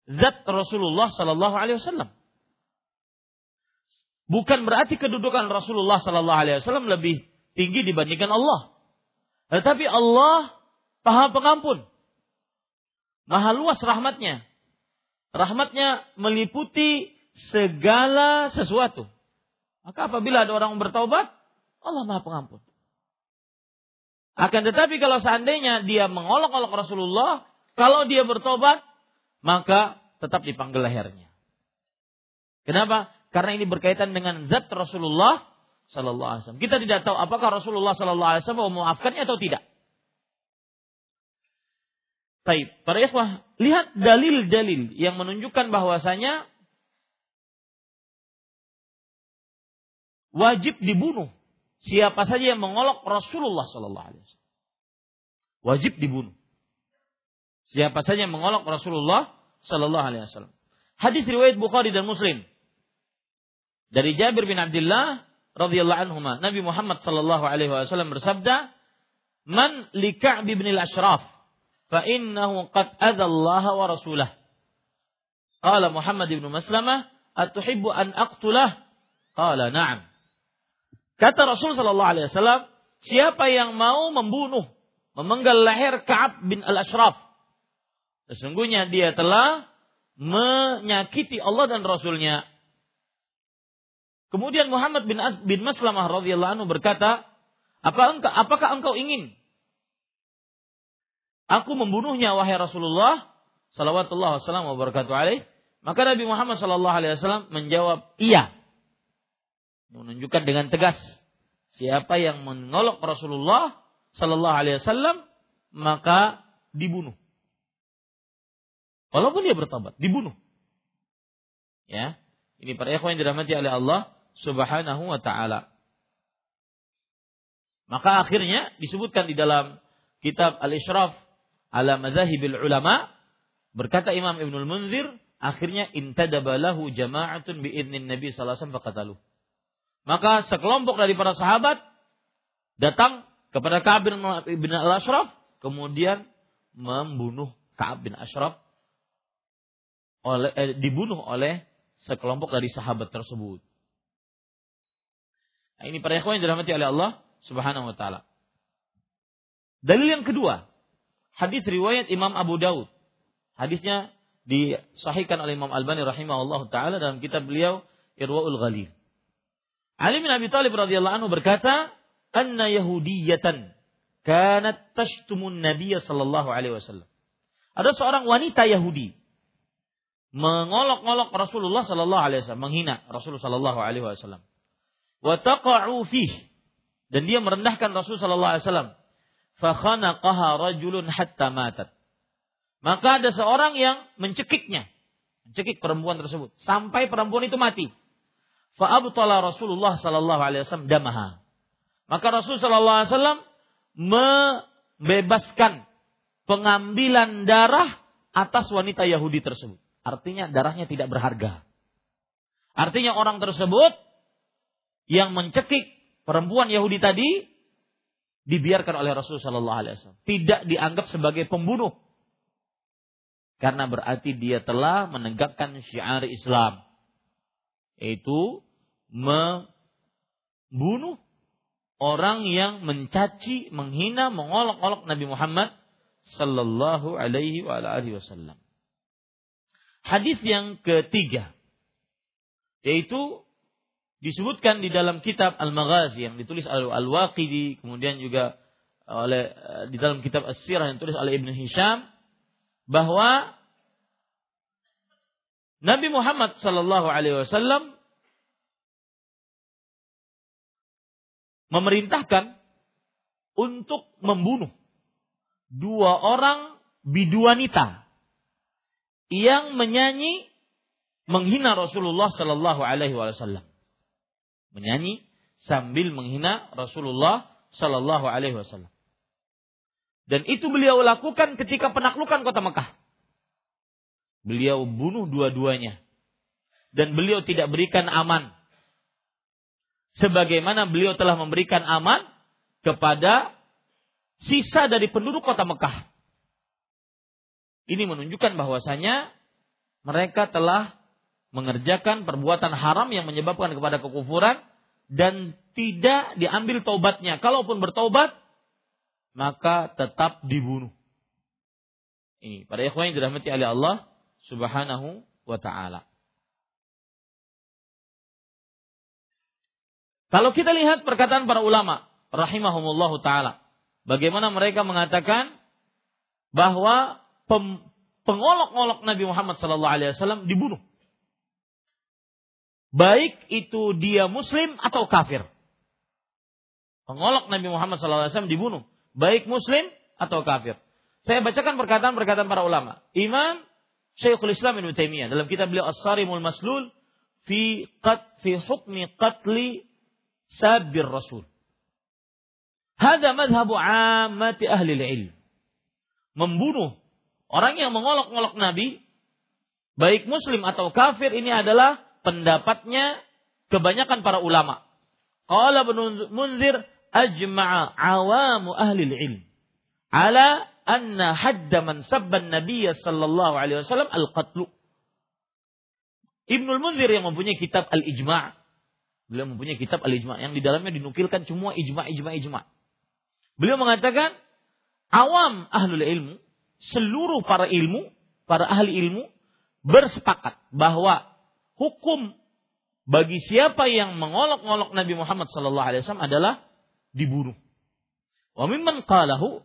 zat Rasulullah Sallallahu Alaihi Wasallam. Bukan berarti kedudukan Rasulullah Sallallahu Alaihi Wasallam lebih tinggi dibandingkan Allah. Tetapi Allah Maha Pengampun. Maha luas rahmatnya. Rahmatnya meliputi segala sesuatu. Maka apabila ada orang bertobat, Allah Maha Pengampun. Akan tetapi kalau seandainya dia mengolok-olok Rasulullah, kalau dia bertobat, maka tetap dipanggil lehernya. Kenapa? Karena ini berkaitan dengan zat Rasulullah Sallallahu Alaihi Wasallam. Kita tidak tahu apakah Rasulullah Sallallahu Alaihi Wasallam memaafkannya atau tidak. Baik, para ikhwah, lihat dalil-dalil yang menunjukkan bahwasanya wajib dibunuh siapa saja yang mengolok Rasulullah Sallallahu Alaihi Wasallam. Wajib dibunuh. Siapa saja yang mengolok Rasulullah Sallallahu Alaihi Wasallam. Hadis riwayat Bukhari dan Muslim dari Jabir bin Abdullah radhiyallahu anhu Nabi Muhammad sallallahu alaihi wasallam bersabda, "Man li Ka'b bin al-Ashraf fa innahu qad adza Allah wa rasulah." Qala Muhammad bin Maslamah, "Atuhibbu an aqtulah?" Qala, "Na'am." Kata Rasul sallallahu alaihi wasallam, siapa yang mau membunuh, memenggal leher Ka'ab bin al-Ashraf, sesungguhnya dia telah menyakiti Allah dan Rasulnya. Kemudian Muhammad bin, As, bin Maslamah radhiyallahu anhu berkata, Apa engkau, apakah engkau ingin aku membunuhnya wahai Rasulullah sallallahu wasallam wabarakatuh alaih? Maka Nabi Muhammad sallallahu alaihi wasallam menjawab, "Iya." Menunjukkan dengan tegas siapa yang menolak Rasulullah sallallahu alaihi wasallam maka dibunuh. Walaupun dia bertobat, dibunuh. Ya. Ini para ikhwan yang dirahmati oleh Allah Subhanahu wa taala. Maka akhirnya disebutkan di dalam kitab Al-Isyraf ala Mazahibil Ulama berkata Imam Ibnul Munzir akhirnya intadaba lahu jama'atun biidnin Nabi sallallahu alaihi wasallam Maka sekelompok dari para sahabat datang kepada Ka'ab bin Al-Ashraf kemudian membunuh Ka'ab bin Ashraf eh, dibunuh oleh sekelompok dari sahabat tersebut. Nah, ini para ikhwan yang dirahmati oleh Allah Subhanahu wa taala. Dalil yang kedua, hadis riwayat Imam Abu Daud. Hadisnya disahihkan oleh Imam Albani rahimahullah taala dalam kitab beliau Irwaul Ghalil. Ali bin Abi Thalib radhiyallahu anhu berkata, "Anna Yahudiyatan kanat tashtumun Nabiy sallallahu alaihi wasallam." Ada seorang wanita Yahudi mengolok-olok Rasulullah sallallahu alaihi wasallam, menghina Rasulullah sallallahu alaihi wasallam. Wa taqa'u fih dan dia merendahkan Rasul sallallahu alaihi wasallam. Fa khanaqaha rajulun hatta matat. Maka ada seorang yang mencekiknya, mencekik perempuan tersebut sampai perempuan itu mati. Fa abtala Rasulullah sallallahu alaihi wasallam damaha. Maka Rasul sallallahu alaihi wasallam membebaskan pengambilan darah atas wanita Yahudi tersebut. Artinya darahnya tidak berharga. Artinya orang tersebut yang mencekik perempuan Yahudi tadi dibiarkan oleh Rasulullah Shallallahu Alaihi Wasallam. Tidak dianggap sebagai pembunuh. Karena berarti dia telah menegakkan syiar Islam. Yaitu membunuh orang yang mencaci, menghina, mengolok-olok Nabi Muhammad Sallallahu Alaihi Wasallam. Hadis yang ketiga yaitu disebutkan di dalam kitab Al-Maghazi yang ditulis oleh Al-Waqidi kemudian juga oleh eh, di dalam kitab As-Sirah yang ditulis oleh Ibnu Hisham bahwa Nabi Muhammad sallallahu alaihi wasallam memerintahkan untuk membunuh dua orang biduanita yang menyanyi menghina Rasulullah Sallallahu Alaihi Wasallam. Menyanyi sambil menghina Rasulullah Sallallahu Alaihi Wasallam. Dan itu beliau lakukan ketika penaklukan kota Mekah. Beliau bunuh dua-duanya. Dan beliau tidak berikan aman. Sebagaimana beliau telah memberikan aman kepada sisa dari penduduk kota Mekah. Ini menunjukkan bahwasanya mereka telah mengerjakan perbuatan haram yang menyebabkan kepada kekufuran dan tidak diambil taubatnya. Kalaupun bertobat, maka tetap dibunuh. Ini para ikhwan yang dirahmati oleh Allah Subhanahu wa taala. Kalau kita lihat perkataan para ulama rahimahumullah taala, bagaimana mereka mengatakan bahwa pengolok-olok Nabi Muhammad Sallallahu Alaihi Wasallam dibunuh. Baik itu dia Muslim atau kafir. Pengolok Nabi Muhammad Sallallahu Alaihi Wasallam dibunuh. Baik Muslim atau kafir. Saya bacakan perkataan-perkataan para ulama. Imam Syekhul Islam Ibnu Taimiyah dalam kitab beliau As-Sarimul Maslul fi qat fi hukmi qatli sabir rasul. Hada madhabu ammati ahli ilm. Membunuh Orang yang mengolok-olok Nabi, baik muslim atau kafir ini adalah pendapatnya kebanyakan para ulama. Qala Ibnu Munzir ajma'a awamu ahli ilm ala anna hadda man sabba Nabi sallallahu alaihi wasallam al-qatlu. Ibnu Munzir yang mempunyai kitab Al-Ijma' Beliau mempunyai kitab Al-Ijma' yang di dalamnya dinukilkan semua ijma' ijma' ijma'. Beliau mengatakan awam ahlul ilmu seluruh para ilmu, para ahli ilmu bersepakat bahwa hukum bagi siapa yang mengolok-olok Nabi Muhammad sallallahu alaihi wasallam adalah dibunuh. Wa mimman qalahu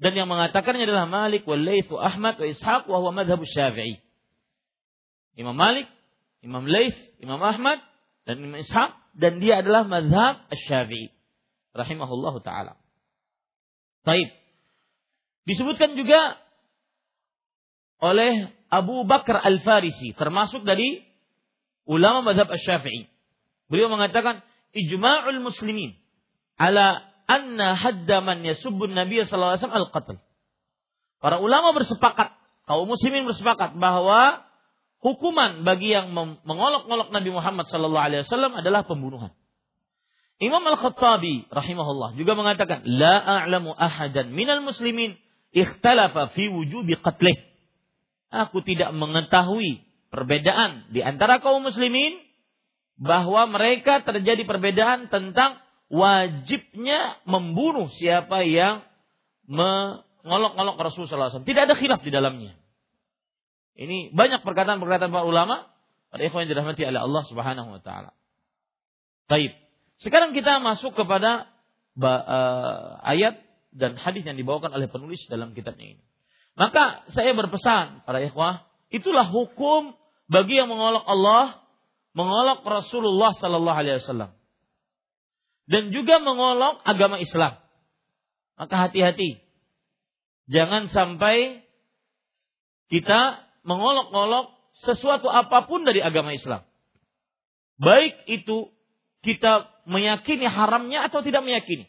dan yang mengatakannya adalah Malik wal Laits Ahmad wa Ishaq wa huwa madhhab Syafi'i. Imam Malik, Imam Laits, Imam Ahmad dan Imam Ishaq dan dia adalah madhab Syafi'i rahimahullahu taala. Taib. Disebutkan juga oleh Abu Bakar Al-Farisi termasuk dari ulama madhab Syafi'i. Beliau mengatakan ijma'ul muslimin ala anna hadda man yasubbun Nabi sallallahu alaihi wasallam al-qatl. Para ulama bersepakat, kaum muslimin bersepakat bahwa hukuman bagi yang mengolok-olok Nabi Muhammad sallallahu alaihi wasallam adalah pembunuhan. Imam Al-Khattabi rahimahullah juga mengatakan, "La a'lamu ahadan minal muslimin ikhtalafa fi wujubi qatlih." Aku tidak mengetahui perbedaan di antara kaum muslimin bahwa mereka terjadi perbedaan tentang wajibnya membunuh siapa yang mengolok-olok Rasulullah SAW. Tidak ada khilaf di dalamnya. Ini banyak perkataan-perkataan para ulama pada ikhwan yang dirahmati oleh Allah Subhanahu wa taala. Baik. Sekarang kita masuk kepada uh, ayat dan hadis yang dibawakan oleh penulis dalam kitabnya ini. Maka saya berpesan para ikhwah, itulah hukum bagi yang mengolok Allah, mengolok Rasulullah sallallahu alaihi wasallam dan juga mengolok agama Islam. Maka hati-hati. Jangan sampai kita mengolok-olok sesuatu apa pun dari agama Islam. Baik itu kita meyakini haramnya atau tidak meyakini.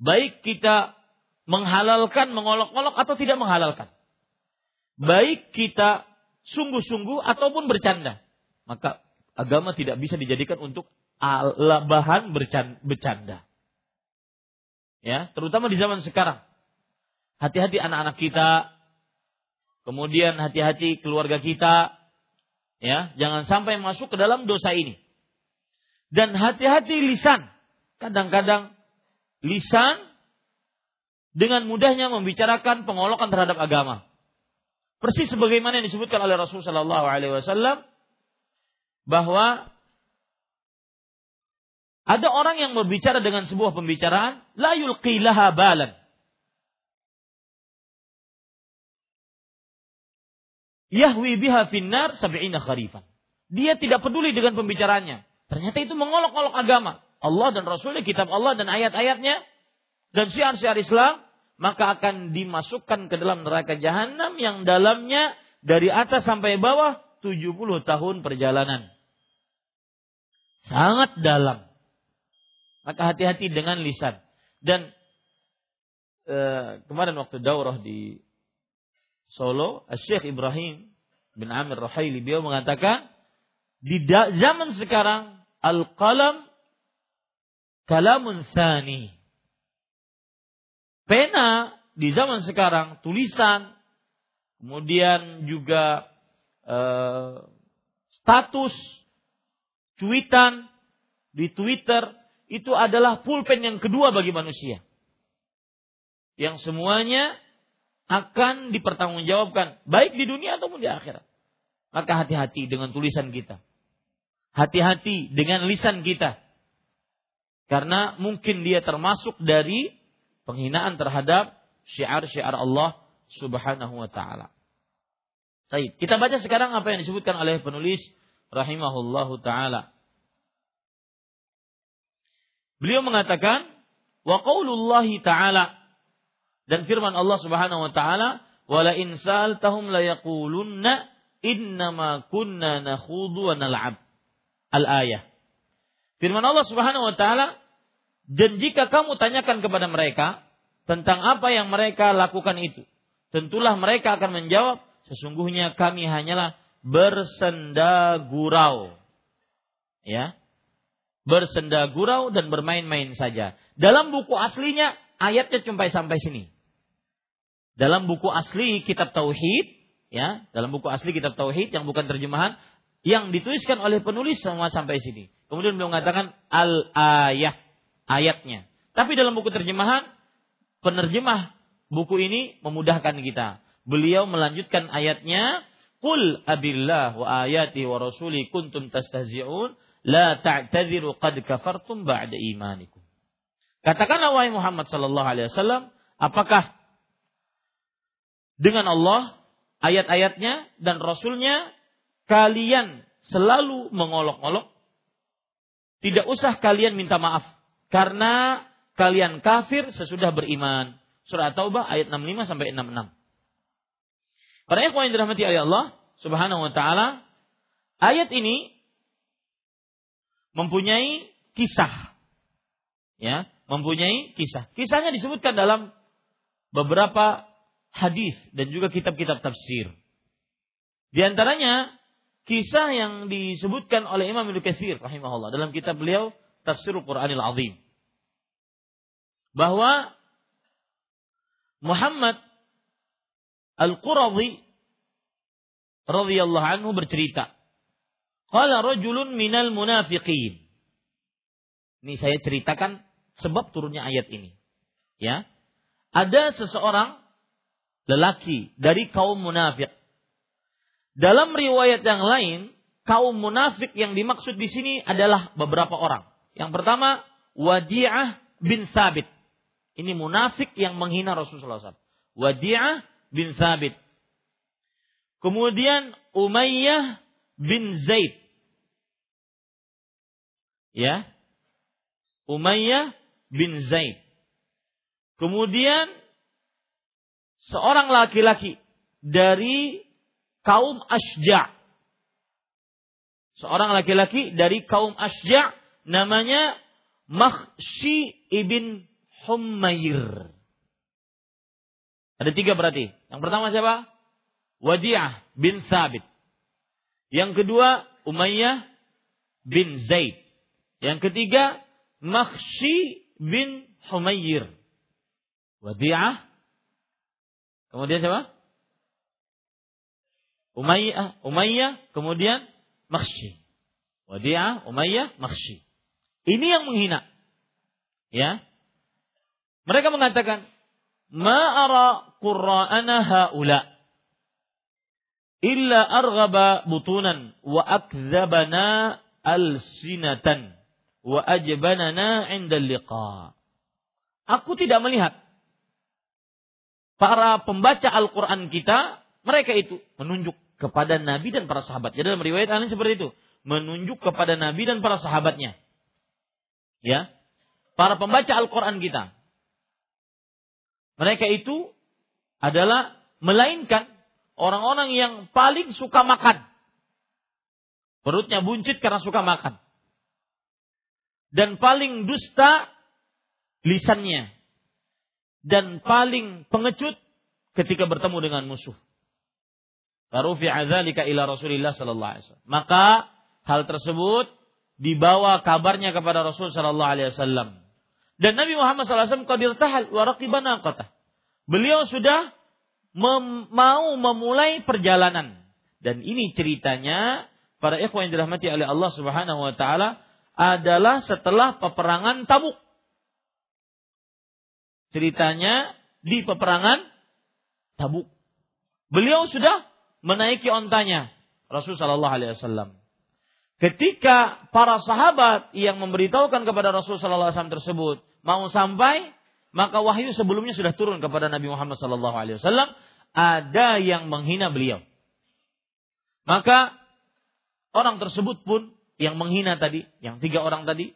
Baik kita menghalalkan, mengolok-olok atau tidak menghalalkan. Baik kita sungguh-sungguh ataupun bercanda. Maka agama tidak bisa dijadikan untuk bahan bercanda. Ya, terutama di zaman sekarang. Hati-hati anak-anak kita, kemudian hati-hati keluarga kita, ya, jangan sampai masuk ke dalam dosa ini. Dan hati-hati lisan. Kadang-kadang lisan dengan mudahnya membicarakan pengolokan terhadap agama. Persis sebagaimana yang disebutkan oleh Rasulullah SAW bahwa ada orang yang berbicara dengan sebuah pembicaraan, la yulqi laha balan. Yahwi biha finnar sab'ina kharifan. Dia tidak peduli dengan pembicaraannya. Ternyata itu mengolok-olok agama. Allah dan Rasulnya, kitab Allah dan ayat-ayatnya, dan syiar-syiar Islam, maka akan dimasukkan ke dalam neraka jahanam yang dalamnya dari atas sampai bawah 70 tahun perjalanan. Sangat dalam. Maka hati-hati dengan lisan. Dan e, kemarin waktu daurah di Solo, Syekh Ibrahim bin Amir Rahaili beliau mengatakan di zaman sekarang al-qalam kalamun sani. Pena di zaman sekarang tulisan kemudian juga e, status cuitan di Twitter itu adalah pulpen yang kedua bagi manusia. Yang semuanya akan dipertanggungjawabkan baik di dunia ataupun di akhirat. Maka hati-hati dengan tulisan kita. Hati-hati dengan lisan kita. Karena mungkin dia termasuk dari penghinaan terhadap syiar-syiar Allah Subhanahu wa taala. Baik, kita baca sekarang apa yang disebutkan oleh penulis rahimahullahu taala. Beliau mengatakan wa qaulullahi ta'ala dan firman Allah Subhanahu wa taala wala in sa'altahum la yaqulunna innama kunna nakhudu wa nal'ab. Al-ayah. Firman Allah Subhanahu wa taala dan jika kamu tanyakan kepada mereka tentang apa yang mereka lakukan itu, tentulah mereka akan menjawab, sesungguhnya kami hanyalah bersenda gurau. Ya, bersenda gurau dan bermain-main saja. Dalam buku aslinya ayatnya cuma sampai sini. Dalam buku asli kitab tauhid, ya, dalam buku asli kitab tauhid yang bukan terjemahan yang dituliskan oleh penulis semua sampai sini. Kemudian beliau mengatakan al ayat ayatnya. Tapi dalam buku terjemahan penerjemah buku ini memudahkan kita. Beliau melanjutkan ayatnya Qul abillah wa ayati wa rasuli kuntum tastahzi'un la ta'tadiru qad kafartum ba'da imanikum. Katakanlah wahai Muhammad sallallahu alaihi wasallam, apakah dengan Allah, ayat-ayatnya dan rasulnya kalian selalu mengolok-olok? Tidak usah kalian minta maaf karena kalian kafir sesudah beriman. Surah Taubah ayat 65 sampai 66. Para ikhwan yang dirahmati oleh Allah Subhanahu wa taala, ayat ini mempunyai kisah. Ya, mempunyai kisah. Kisahnya disebutkan dalam beberapa hadis dan juga kitab-kitab tafsir. Di antaranya kisah yang disebutkan oleh Imam Ibnu Katsir rahimahullah dalam kitab beliau Tafsirul Qur'anil Azim. Bahwa Muhammad Al-Quradhi radhiyallahu anhu bercerita. Qala rajulun minal munafiqin. Ini saya ceritakan sebab turunnya ayat ini. Ya. Ada seseorang lelaki dari kaum munafik. Dalam riwayat yang lain, kaum munafik yang dimaksud di sini adalah beberapa orang. Yang pertama, Wadi'ah bin Sabit. Ini munafik yang menghina Rasulullah SAW. Wadi'ah bin Sabit. Kemudian Umayyah bin Zaid. Ya. Umayyah bin Zaid. Kemudian seorang laki-laki dari kaum Asja. Seorang laki-laki dari kaum Asja namanya Makhshi ibn Humayr. Ada tiga berarti. Yang pertama siapa? Wadi'ah bin Sabit. Yang kedua Umayyah bin Zaid. Yang ketiga Makhshi bin Humayr. Wadi'ah. Kemudian siapa? Umayyah, Umayyah, kemudian Makhshi. Wadi'ah, Umayyah, Makhshi. Ini yang menghina. Ya. Mereka mengatakan, ma'ara qurra'ana haula illa arghaba butunan wa akdzabana alsinatan wa ajbanana 'inda liqa. Aku tidak melihat para pembaca Al-Qur'an kita, mereka itu menunjuk kepada Nabi dan para sahabat. Jadi dalam riwayat lain seperti itu, menunjuk kepada Nabi dan para sahabatnya. Ya. Para pembaca Al-Qur'an kita, mereka itu adalah melainkan orang-orang yang paling suka makan. Perutnya buncit karena suka makan. Dan paling dusta lisannya. Dan paling pengecut ketika bertemu dengan musuh. Rasulillah sallallahu alaihi wasallam. Maka hal tersebut dibawa kabarnya kepada Rasul sallallahu alaihi wasallam. Dan Nabi Muhammad SAW qadir tahal wa kata. Beliau sudah mem mau memulai perjalanan. Dan ini ceritanya para ikhwan yang dirahmati oleh Allah Subhanahu wa taala adalah setelah peperangan Tabuk. Ceritanya di peperangan Tabuk. Beliau sudah menaiki ontanya Rasul sallallahu alaihi wasallam. Ketika para sahabat yang memberitahukan kepada Rasul sallallahu alaihi wasallam tersebut mau sampai, maka wahyu sebelumnya sudah turun kepada Nabi Muhammad sallallahu alaihi wasallam, ada yang menghina beliau. Maka orang tersebut pun yang menghina tadi, yang tiga orang tadi,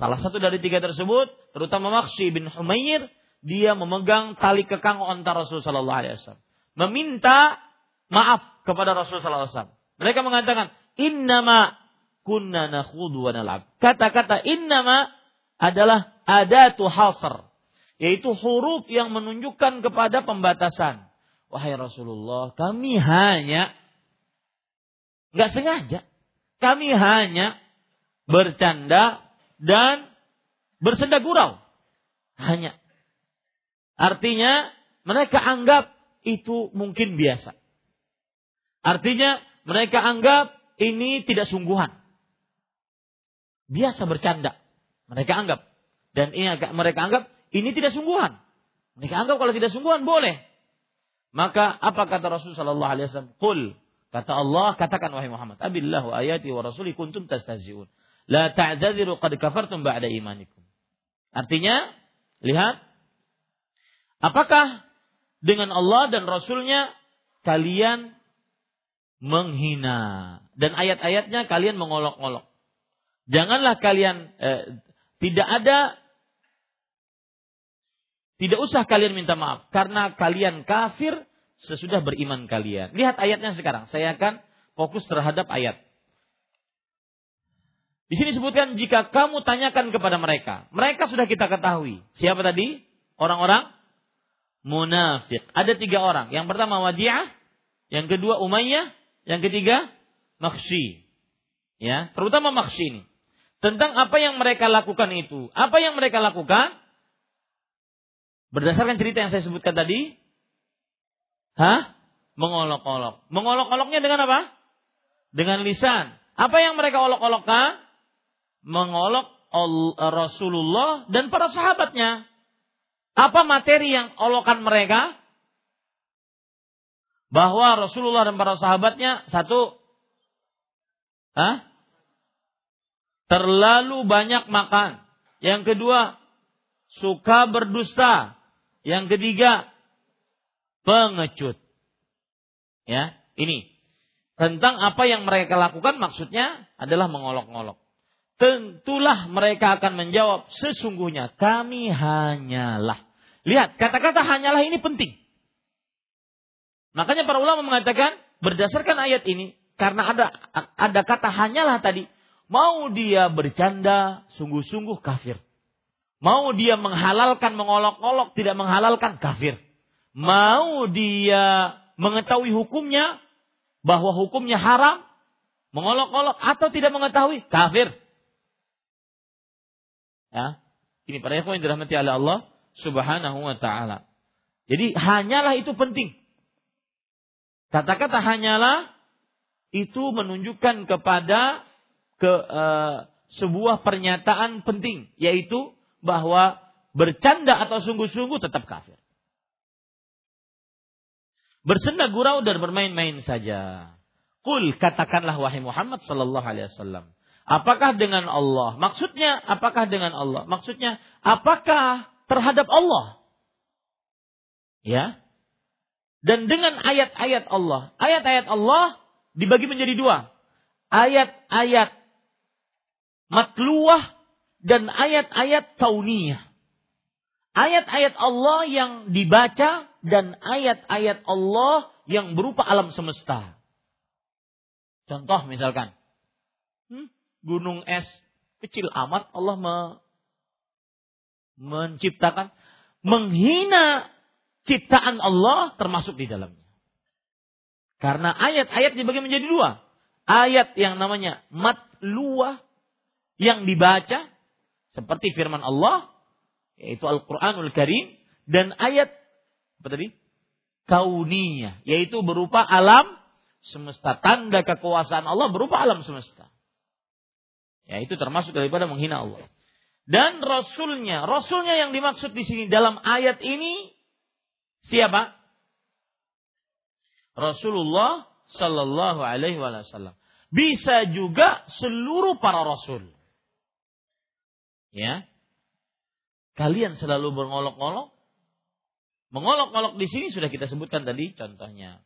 salah satu dari tiga tersebut, terutama Maksi bin Humair, dia memegang tali kekang onta Rasul sallallahu alaihi wasallam, meminta maaf kepada Rasul sallallahu alaihi wasallam. Mereka mengatakan, "Innama kunna nakhudu wa nal'ab." Kata-kata innama adalah adatu hasr, yaitu huruf yang menunjukkan kepada pembatasan. Wahai Rasulullah, kami hanya nggak sengaja, kami hanya bercanda dan bersenda gurau. Hanya. Artinya mereka anggap itu mungkin biasa. Artinya mereka anggap ini tidak sungguhan. Biasa bercanda. Mereka anggap. Dan ini agak mereka anggap ini tidak sungguhan. Mereka anggap kalau tidak sungguhan boleh. Maka apa kata Rasulullah Sallallahu Alaihi Wasallam? Kul Kata Allah, katakan wahai Muhammad, abillahu ayati wa rasuli kuntum tastahzi'un. La ta'dzadiru qad kafartum ba'da imanikum. Artinya, lihat, apakah dengan Allah dan Rasulnya kalian menghina dan ayat-ayatnya kalian mengolok-olok. Janganlah kalian eh, tidak ada tidak usah kalian minta maaf karena kalian kafir sesudah beriman kalian. Lihat ayatnya sekarang. Saya akan fokus terhadap ayat. Di sini sebutkan jika kamu tanyakan kepada mereka, mereka sudah kita ketahui. Siapa tadi? Orang-orang munafik. Ada tiga orang. Yang pertama Wadi'ah, yang kedua Umayyah, yang ketiga Makhsi. Ya, terutama Makhsi ini. Tentang apa yang mereka lakukan itu. Apa yang mereka lakukan? Berdasarkan cerita yang saya sebutkan tadi, Hah? Mengolok-olok. Mengolok-oloknya dengan apa? Dengan lisan. Apa yang mereka olok-olokkan? Mengolok Rasulullah dan para sahabatnya. Apa materi yang olokan mereka? Bahwa Rasulullah dan para sahabatnya satu, Hah? terlalu banyak makan. Yang kedua, suka berdusta. Yang ketiga, pengecut. Ya, ini tentang apa yang mereka lakukan maksudnya adalah mengolok-olok. Tentulah mereka akan menjawab sesungguhnya kami hanyalah. Lihat, kata-kata hanyalah ini penting. Makanya para ulama mengatakan berdasarkan ayat ini karena ada ada kata hanyalah tadi, mau dia bercanda sungguh-sungguh kafir. Mau dia menghalalkan mengolok-olok tidak menghalalkan kafir mau dia mengetahui hukumnya bahwa hukumnya haram, mengolok-olok atau tidak mengetahui kafir. Ya, ini para ikhwan yang dirahmati oleh Allah Subhanahu wa taala. Jadi hanyalah itu penting. Kata-kata hanyalah itu menunjukkan kepada ke uh, sebuah pernyataan penting yaitu bahwa bercanda atau sungguh-sungguh tetap kafir bersenda gurau dan bermain-main saja. Kul katakanlah wahai Muhammad sallallahu alaihi wasallam. Apakah dengan Allah? Maksudnya apakah dengan Allah? Maksudnya apakah terhadap Allah? Ya. Dan dengan ayat-ayat Allah. Ayat-ayat Allah dibagi menjadi dua. Ayat-ayat matluah dan ayat-ayat tauniyah. Ayat-ayat Allah yang dibaca dan ayat-ayat Allah yang berupa alam semesta. Contoh misalkan, hmm, gunung es kecil amat Allah me, menciptakan, menghina ciptaan Allah termasuk di dalamnya. Karena ayat-ayat dibagi menjadi dua. Ayat yang namanya matluah yang dibaca seperti firman Allah yaitu Al-Qur'anul Karim dan ayat apa tadi? Kauniyah, yaitu berupa alam semesta. Tanda kekuasaan Allah berupa alam semesta. Ya, itu termasuk daripada menghina Allah. Dan rasulnya, rasulnya yang dimaksud di sini dalam ayat ini siapa? Rasulullah Sallallahu Alaihi Wasallam. Bisa juga seluruh para rasul. Ya, kalian selalu berngolok-ngolok Mengolok-olok di sini sudah kita sebutkan tadi contohnya.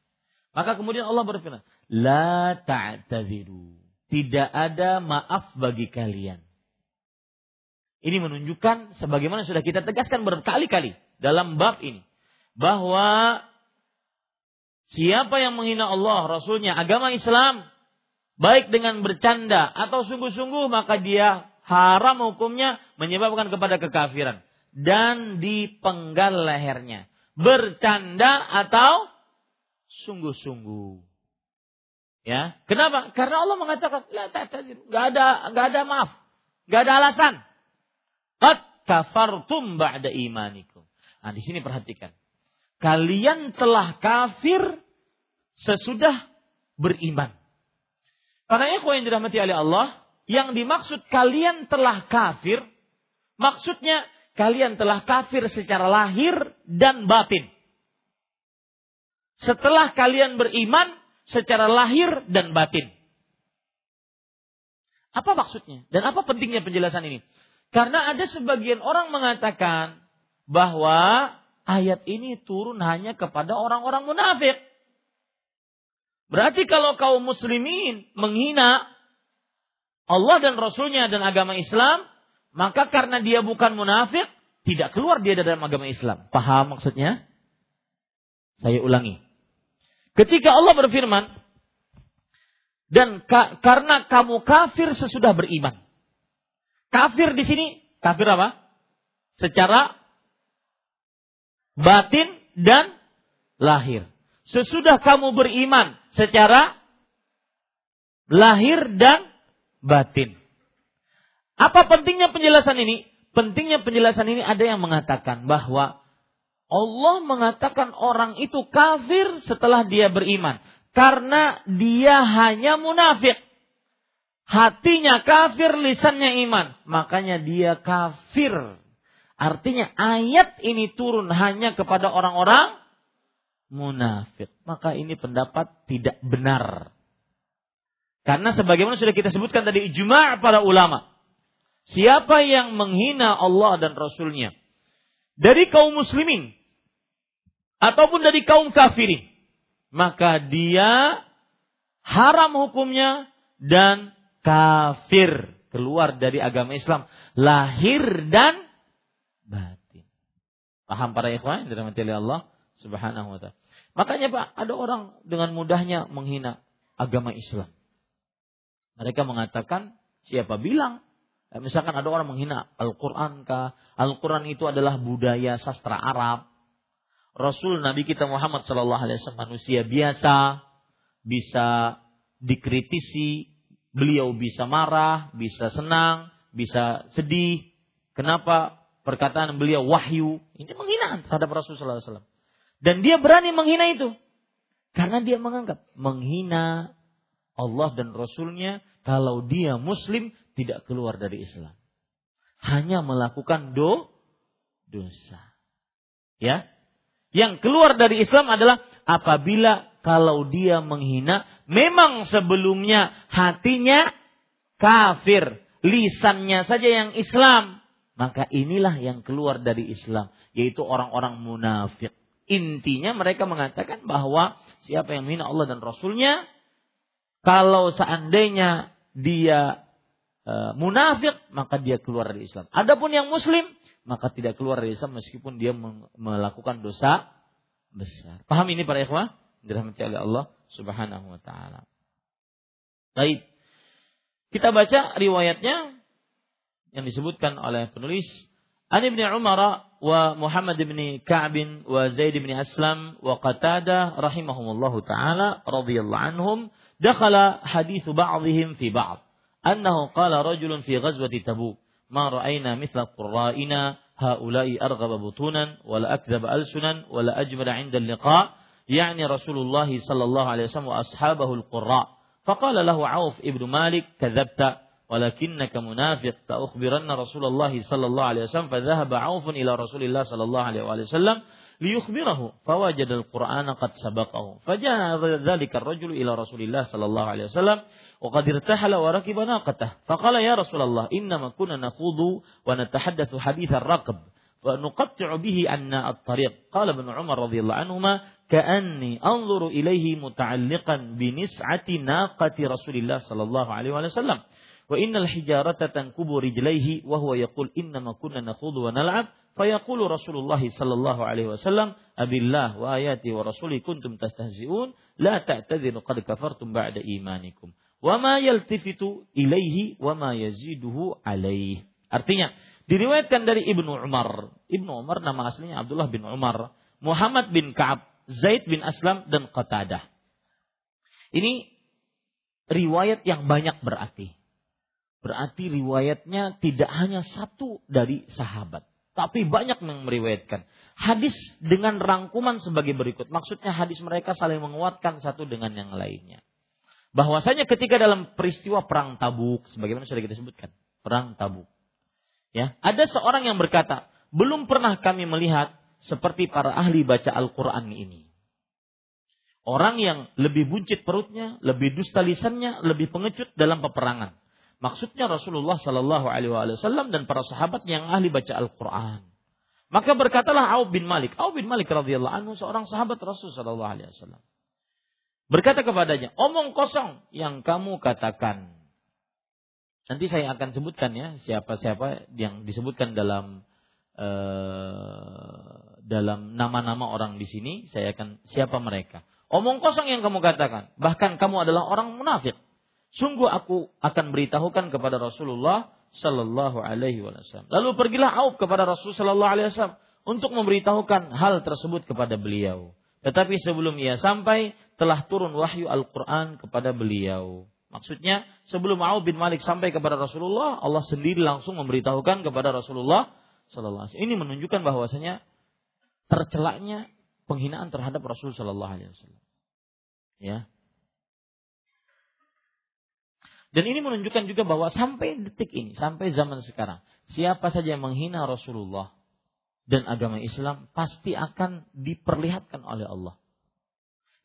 Maka kemudian Allah berfirman, La ta'tadiru. Tidak ada maaf bagi kalian. Ini menunjukkan sebagaimana sudah kita tegaskan berkali-kali dalam bab ini. Bahwa siapa yang menghina Allah, Rasulnya, agama Islam, baik dengan bercanda atau sungguh-sungguh, maka dia haram hukumnya menyebabkan kepada kekafiran. Dan dipenggal lehernya bercanda atau sungguh-sungguh. Ya, kenapa? Karena Allah mengatakan, nggak ada ada maaf, nggak ada alasan. Qad kafartum ba'da imanikum. Nah, di sini perhatikan. Kalian telah kafir sesudah beriman. Karena itu yang dirahmati oleh Allah, yang dimaksud kalian telah kafir, maksudnya kalian telah kafir secara lahir dan batin. Setelah kalian beriman, secara lahir dan batin. Apa maksudnya? Dan apa pentingnya penjelasan ini? Karena ada sebagian orang mengatakan bahwa ayat ini turun hanya kepada orang-orang munafik. Berarti kalau kaum muslimin menghina Allah dan Rasulnya dan agama Islam, maka karena dia bukan munafik, tidak keluar dia dari agama Islam. Paham maksudnya? Saya ulangi. Ketika Allah berfirman, dan ka, karena kamu kafir sesudah beriman. Kafir di sini, kafir apa? Secara batin dan lahir. Sesudah kamu beriman secara lahir dan batin. Apa pentingnya penjelasan ini? Pentingnya penjelasan ini ada yang mengatakan bahwa Allah mengatakan orang itu kafir setelah dia beriman. Karena dia hanya munafik. Hatinya kafir, lisannya iman. Makanya dia kafir. Artinya ayat ini turun hanya kepada orang-orang munafik. Maka ini pendapat tidak benar. Karena sebagaimana sudah kita sebutkan tadi ijma' para ulama. Siapa yang menghina Allah dan Rasulnya dari kaum muslimin ataupun dari kaum kafirin maka dia haram hukumnya dan kafir keluar dari agama Islam lahir dan batin. Paham para ikhwan dirahmati oleh Allah Subhanahu wa taala. Makanya Pak, ada orang dengan mudahnya menghina agama Islam. Mereka mengatakan, siapa bilang misalkan ada orang menghina Al-Quran kah? Al-Quran itu adalah budaya sastra Arab. Rasul Nabi kita Muhammad Shallallahu Alaihi Wasallam manusia biasa, bisa dikritisi, beliau bisa marah, bisa senang, bisa sedih. Kenapa perkataan beliau wahyu? Ini menghina terhadap Rasul Shallallahu Alaihi Wasallam. Dan dia berani menghina itu karena dia menganggap menghina Allah dan Rasulnya kalau dia Muslim tidak keluar dari Islam. Hanya melakukan do dosa. Ya. Yang keluar dari Islam adalah apabila kalau dia menghina, memang sebelumnya hatinya kafir, lisannya saja yang Islam, maka inilah yang keluar dari Islam, yaitu orang-orang munafik. Intinya mereka mengatakan bahwa siapa yang menghina Allah dan Rasulnya, kalau seandainya dia munafik maka dia keluar dari Islam. Adapun yang muslim maka tidak keluar dari Islam meskipun dia melakukan dosa besar. Paham ini para ikhwah? Dirahmati oleh Allah Subhanahu wa taala. Baik. Kita baca riwayatnya yang disebutkan oleh penulis An ibn Umar wa Muhammad ibn Ka'b wa Zaid ibn Aslam wa Qatada rahimahumullahu taala radhiyallahu anhum dakhala hadithu ba'dihim fi ba'd أنه قال رجل في غزوة تبوك ما رأينا مثل قرائنا؟ هؤلاء أرغب بطونا ولا أكذب ألسنا ولا أجمل عند اللقاء. يعني رسول الله صلى الله عليه وسلم وأصحابه القراء. فقال له عوف ابن مالك كذبت ولكنك منافق فأخبرن رسول الله صلى الله عليه وسلم. فذهب عوف إلى رسول الله صلى الله عليه وسلم ليخبره فوجد القرآن قد سبقه. فجاء ذلك الرجل إلى رسول الله صلى الله عليه وسلم وقد ارتحل وركب ناقته. فقال يا رسول الله إنما كنا نخوض ونتحدث حديث الرقب فنقطع به أن الطريق. قال ابن عمر رضي الله عنهما كأني أنظر إليه متعلقا بنسعة ناقة رسول الله صلى الله عليه وسلم. وإن الحجارة تنكب رجليه وهو يقول إنما كنا نخوض ونلعب. فيقول رسول الله صلى الله عليه وسلم أبي الله وآياته ورسوله كنتم تستهزئون لا تعتذروا قد كفرتم بعد إيمانكم. Wama yaltifitu ilaihi wama yaziduhu alaih. Artinya, diriwayatkan dari Ibnu Umar. Ibnu Umar nama aslinya Abdullah bin Umar. Muhammad bin Ka'ab, Zaid bin Aslam, dan Qatadah. Ini riwayat yang banyak berarti. Berarti riwayatnya tidak hanya satu dari sahabat. Tapi banyak yang meriwayatkan. Hadis dengan rangkuman sebagai berikut. Maksudnya hadis mereka saling menguatkan satu dengan yang lainnya bahwasanya ketika dalam peristiwa perang Tabuk sebagaimana sudah kita sebutkan, perang Tabuk. Ya, ada seorang yang berkata, "Belum pernah kami melihat seperti para ahli baca Al-Qur'an ini." Orang yang lebih buncit perutnya, lebih dusta lisannya, lebih pengecut dalam peperangan. Maksudnya Rasulullah Shallallahu Alaihi Wasallam dan para sahabat yang ahli baca Al-Quran. Maka berkatalah Auf bin Malik. Auf bin Malik radhiyallahu anhu seorang sahabat Rasul Shallallahu Alaihi Wasallam. Berkata kepadanya, omong kosong yang kamu katakan. Nanti saya akan sebutkan ya siapa-siapa yang disebutkan dalam uh, dalam nama-nama orang di sini. Saya akan siapa mereka. Omong kosong yang kamu katakan. Bahkan kamu adalah orang munafik. Sungguh aku akan beritahukan kepada Rasulullah Sallallahu Alaihi Wasallam. Lalu pergilah Auf kepada Rasul Sallallahu Alaihi Wasallam untuk memberitahukan hal tersebut kepada beliau. Tetapi sebelum ia sampai, telah turun wahyu Al-Quran kepada beliau. Maksudnya, sebelum Auf bin Malik sampai kepada Rasulullah, Allah sendiri langsung memberitahukan kepada Rasulullah Sallallahu. Ini menunjukkan bahwasanya tercelaknya penghinaan terhadap Rasul Shallallahu Alaihi Wasallam. Ya. Dan ini menunjukkan juga bahwa sampai detik ini, sampai zaman sekarang, siapa saja yang menghina Rasulullah dan agama Islam pasti akan diperlihatkan oleh Allah.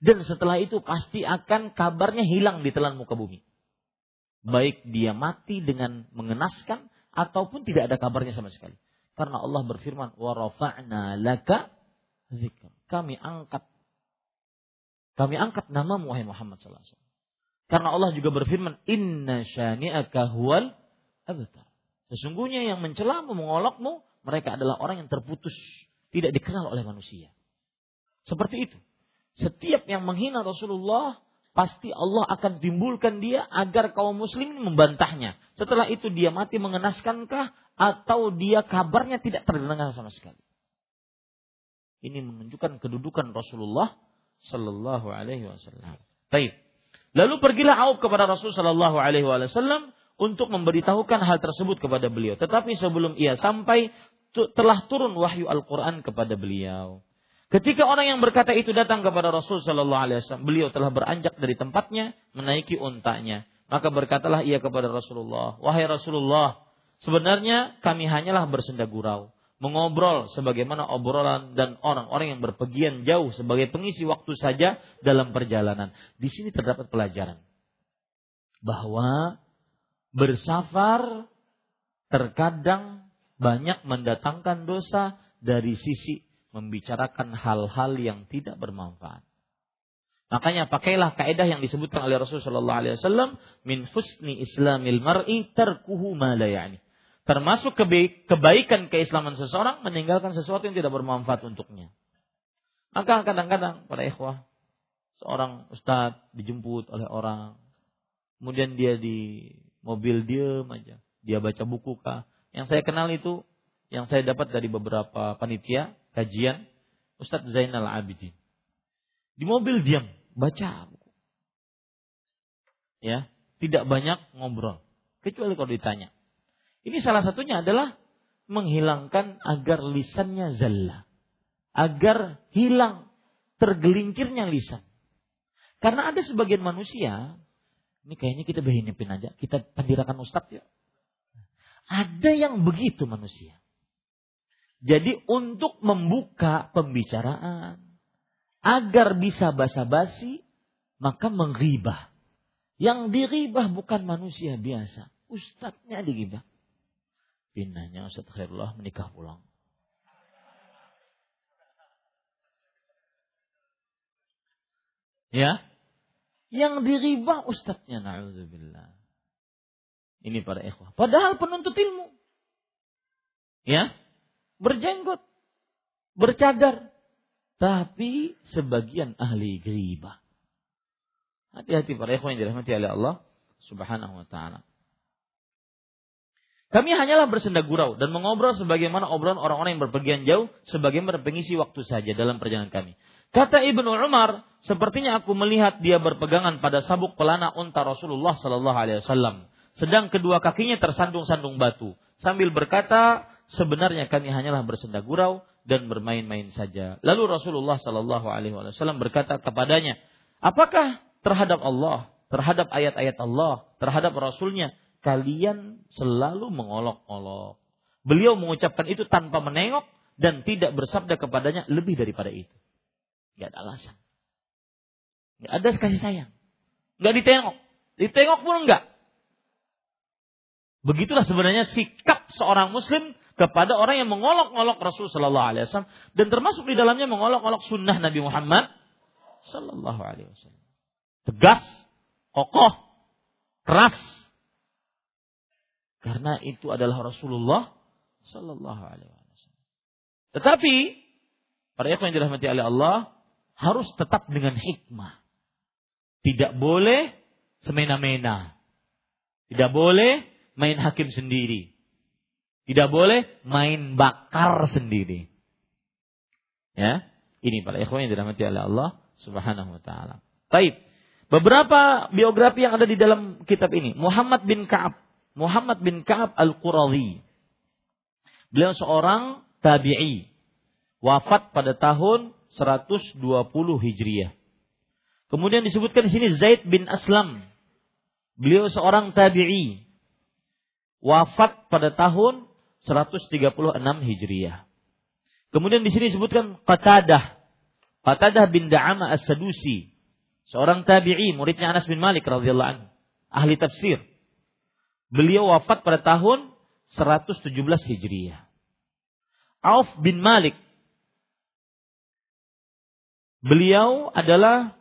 Dan setelah itu pasti akan kabarnya hilang di telan muka bumi. Baik dia mati dengan mengenaskan ataupun tidak ada kabarnya sama sekali. Karena Allah berfirman, "Wa rafa'na laka zikr." Kami angkat kami angkat nama Muhammad sallallahu alaihi wasallam. Karena Allah juga berfirman, "Inna syani'aka huwal abtar." Sesungguhnya yang mencelamu, mengolokmu, mereka adalah orang yang terputus, tidak dikenal oleh manusia. Seperti itu. Setiap yang menghina Rasulullah, pasti Allah akan timbulkan dia agar kaum muslimin membantahnya. Setelah itu dia mati mengenaskankah atau dia kabarnya tidak terdengar sama sekali. Ini menunjukkan kedudukan Rasulullah Sallallahu Alaihi Wasallam. Baik. Lalu pergilah Auf kepada Rasul Sallallahu Alaihi Wasallam untuk memberitahukan hal tersebut kepada beliau. Tetapi sebelum ia sampai telah turun wahyu Al-Quran kepada beliau. Ketika orang yang berkata itu datang kepada Rasul Sallallahu Alaihi Wasallam, beliau telah beranjak dari tempatnya menaiki untanya. Maka berkatalah ia kepada Rasulullah, wahai Rasulullah, sebenarnya kami hanyalah bersenda gurau mengobrol sebagaimana obrolan dan orang-orang yang berpergian jauh sebagai pengisi waktu saja dalam perjalanan. Di sini terdapat pelajaran bahwa bersafar terkadang banyak mendatangkan dosa dari sisi membicarakan hal-hal yang tidak bermanfaat. Makanya pakailah kaidah yang disebutkan oleh Rasulullah Shallallahu Alaihi Wasallam min husni islamil mar'i terkuhu ma la yani termasuk kebaikan keislaman seseorang meninggalkan sesuatu yang tidak bermanfaat untuknya. Maka kadang-kadang para ikhwah seorang ustadz dijemput oleh orang, kemudian dia di mobil diem aja, dia baca buku kah? Yang saya kenal itu, yang saya dapat dari beberapa panitia kajian, Ustadz Zainal Abidin. Di mobil diam, baca. Ya, tidak banyak ngobrol, kecuali kalau ditanya. Ini salah satunya adalah menghilangkan agar lisannya zalla. Agar hilang tergelincirnya lisan. Karena ada sebagian manusia, ini kayaknya kita berhinipin aja, kita pandirakan ustadz ya. Ada yang begitu manusia. Jadi untuk membuka pembicaraan, agar bisa basa-basi, maka mengribah. Yang diribah bukan manusia biasa. Ustadznya digibah. Pindahnya Ustaz Khairullah menikah pulang. Ya. Yang diribah ustadznya na'udzubillah. Ini para ikhwah. Padahal penuntut ilmu. Ya. Berjenggot. Bercadar. Tapi sebagian ahli geribah. Hati-hati para ikhwah yang dirahmati oleh Allah subhanahu wa ta'ala. Kami hanyalah bersenda gurau dan mengobrol sebagaimana obrolan orang-orang yang berpergian jauh sebagaimana pengisi waktu saja dalam perjalanan kami. Kata Ibnu Umar, sepertinya aku melihat dia berpegangan pada sabuk pelana unta Rasulullah Sallallahu Alaihi Wasallam, sedang kedua kakinya tersandung-sandung batu, sambil berkata, sebenarnya kami hanyalah bersenda gurau dan bermain-main saja. Lalu Rasulullah Sallallahu Alaihi Wasallam berkata kepadanya, apakah terhadap Allah, terhadap ayat-ayat Allah, terhadap Rasulnya kalian selalu mengolok-olok. Beliau mengucapkan itu tanpa menengok dan tidak bersabda kepadanya lebih daripada itu. Gak ada alasan. Nggak ada kasih sayang. Nggak ditengok. Ditengok pun enggak. Begitulah sebenarnya sikap seorang muslim kepada orang yang mengolok-olok Rasul Shallallahu Alaihi Wasallam dan termasuk di dalamnya mengolok-olok sunnah Nabi Muhammad Shallallahu Alaihi Wasallam. Tegas, kokoh, keras, karena itu adalah Rasulullah Shallallahu Alaihi Wasallam. Tetapi para yang dirahmati oleh Allah harus tetap dengan hikmah. Tidak boleh semena-mena. Tidak boleh main hakim sendiri. Tidak boleh main bakar sendiri. Ya, ini para ikhwan yang dirahmati oleh Allah Subhanahu wa taala. Baik. Beberapa biografi yang ada di dalam kitab ini. Muhammad bin Ka'ab. Muhammad bin Ka'ab Al-Qurazi. Beliau seorang tabi'i. Wafat pada tahun 120 Hijriah. Kemudian disebutkan di sini Zaid bin Aslam. Beliau seorang tabi'i wafat pada tahun 136 Hijriah. Kemudian di sini disebutkan Qatadah. Qatadah bin Da'ama As-Sadusi. Seorang tabi'i, muridnya Anas bin Malik radhiyallahu. Ahli tafsir. Beliau wafat pada tahun 117 Hijriah. Auf bin Malik. Beliau adalah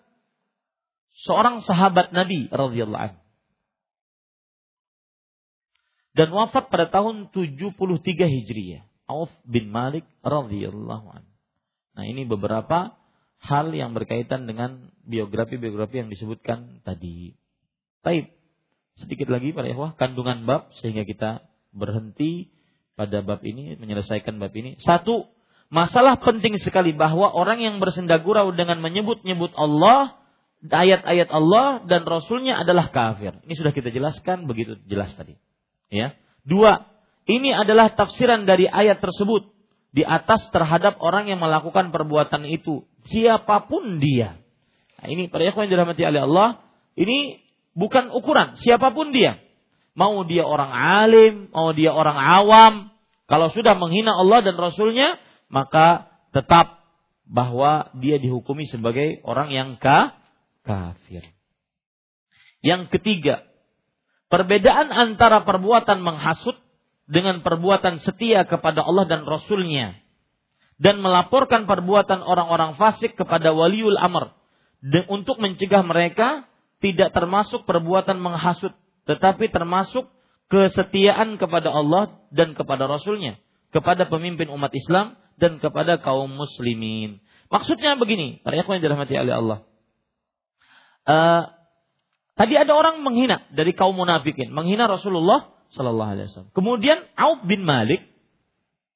seorang sahabat Nabi radhiyallahu anhu dan wafat pada tahun 73 Hijriah. Auf bin Malik radhiyallahu anhu. Nah, ini beberapa hal yang berkaitan dengan biografi-biografi yang disebutkan tadi. Taib. Sedikit lagi para ikhwah kandungan bab sehingga kita berhenti pada bab ini menyelesaikan bab ini. Satu, masalah penting sekali bahwa orang yang bersendagurau dengan menyebut-nyebut Allah, ayat-ayat Allah dan Rasulnya adalah kafir. Ini sudah kita jelaskan begitu jelas tadi. Ya. Dua, ini adalah tafsiran dari ayat tersebut di atas terhadap orang yang melakukan perbuatan itu, siapa pun dia. Nah, ini para ikhwan dirahmati oleh Allah, ini bukan ukuran siapa pun dia. Mau dia orang alim, mau dia orang awam, kalau sudah menghina Allah dan Rasulnya, maka tetap bahwa dia dihukumi sebagai orang yang ka, kafir. Yang ketiga, Perbedaan antara perbuatan menghasut dengan perbuatan setia kepada Allah dan Rasulnya. Dan melaporkan perbuatan orang-orang fasik kepada waliul amr. Untuk mencegah mereka tidak termasuk perbuatan menghasut. Tetapi termasuk kesetiaan kepada Allah dan kepada Rasulnya. Kepada pemimpin umat Islam dan kepada kaum muslimin. Maksudnya begini, para yang dirahmati oleh Allah. Uh, Tadi ada orang menghina dari kaum munafikin, menghina Rasulullah Sallallahu Alaihi Wasallam. Kemudian Auf bin Malik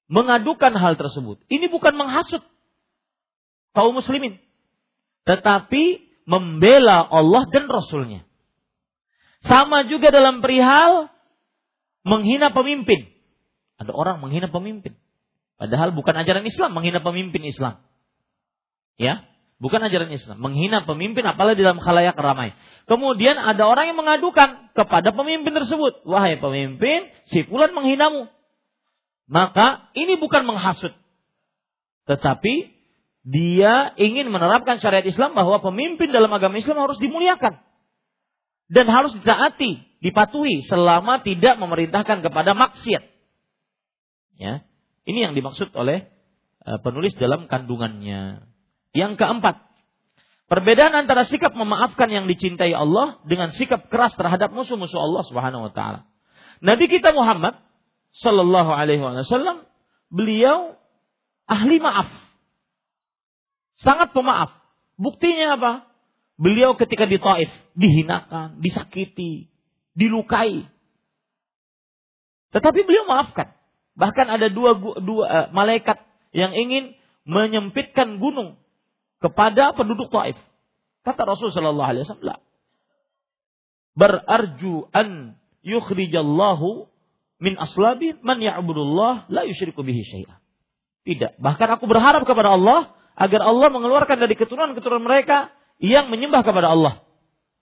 mengadukan hal tersebut. Ini bukan menghasut kaum muslimin, tetapi membela Allah dan Rasulnya. Sama juga dalam perihal menghina pemimpin. Ada orang menghina pemimpin. Padahal bukan ajaran Islam menghina pemimpin Islam. Ya, Bukan ajaran Islam. Menghina pemimpin apalagi dalam khalayak ramai. Kemudian ada orang yang mengadukan kepada pemimpin tersebut. Wahai pemimpin, si fulan menghinamu. Maka ini bukan menghasut. Tetapi dia ingin menerapkan syariat Islam bahwa pemimpin dalam agama Islam harus dimuliakan. Dan harus ditaati, dipatuhi selama tidak memerintahkan kepada maksiat. Ya, ini yang dimaksud oleh eh, penulis dalam kandungannya. Yang keempat, perbedaan antara sikap memaafkan yang dicintai Allah dengan sikap keras terhadap musuh-musuh Allah Subhanahu wa taala. Nabi kita Muhammad sallallahu alaihi wasallam beliau ahli maaf. Sangat pemaaf. Buktinya apa? Beliau ketika di Taif dihinakan, disakiti, dilukai. Tetapi beliau maafkan. Bahkan ada dua, dua uh, malaikat yang ingin menyempitkan gunung kepada penduduk Taif. Kata Rasul sallallahu alaihi wasallam, "Berarju an yukhrijallahu min aslabi man ya'budullah la yusyriku bihi syai'a." Tidak, bahkan aku berharap kepada Allah agar Allah mengeluarkan dari keturunan-keturunan mereka yang menyembah kepada Allah,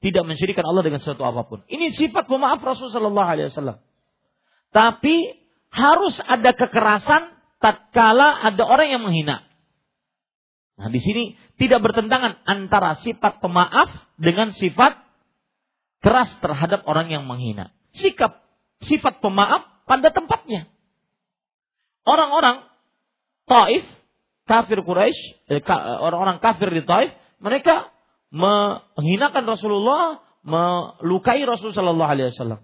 tidak mensyirikan Allah dengan sesuatu apa pun. Ini sifat pemaaf Rasul sallallahu alaihi wasallam. Tapi harus ada kekerasan tatkala ada orang yang menghina. Nah, di sini tidak bertentangan antara sifat pemaaf dengan sifat keras terhadap orang yang menghina. Sikap sifat pemaaf pada tempatnya. Orang-orang Taif, kafir Quraisy, eh, orang-orang kafir di Taif, mereka menghinakan Rasulullah, melukai Rasulullah Shallallahu Alaihi Wasallam.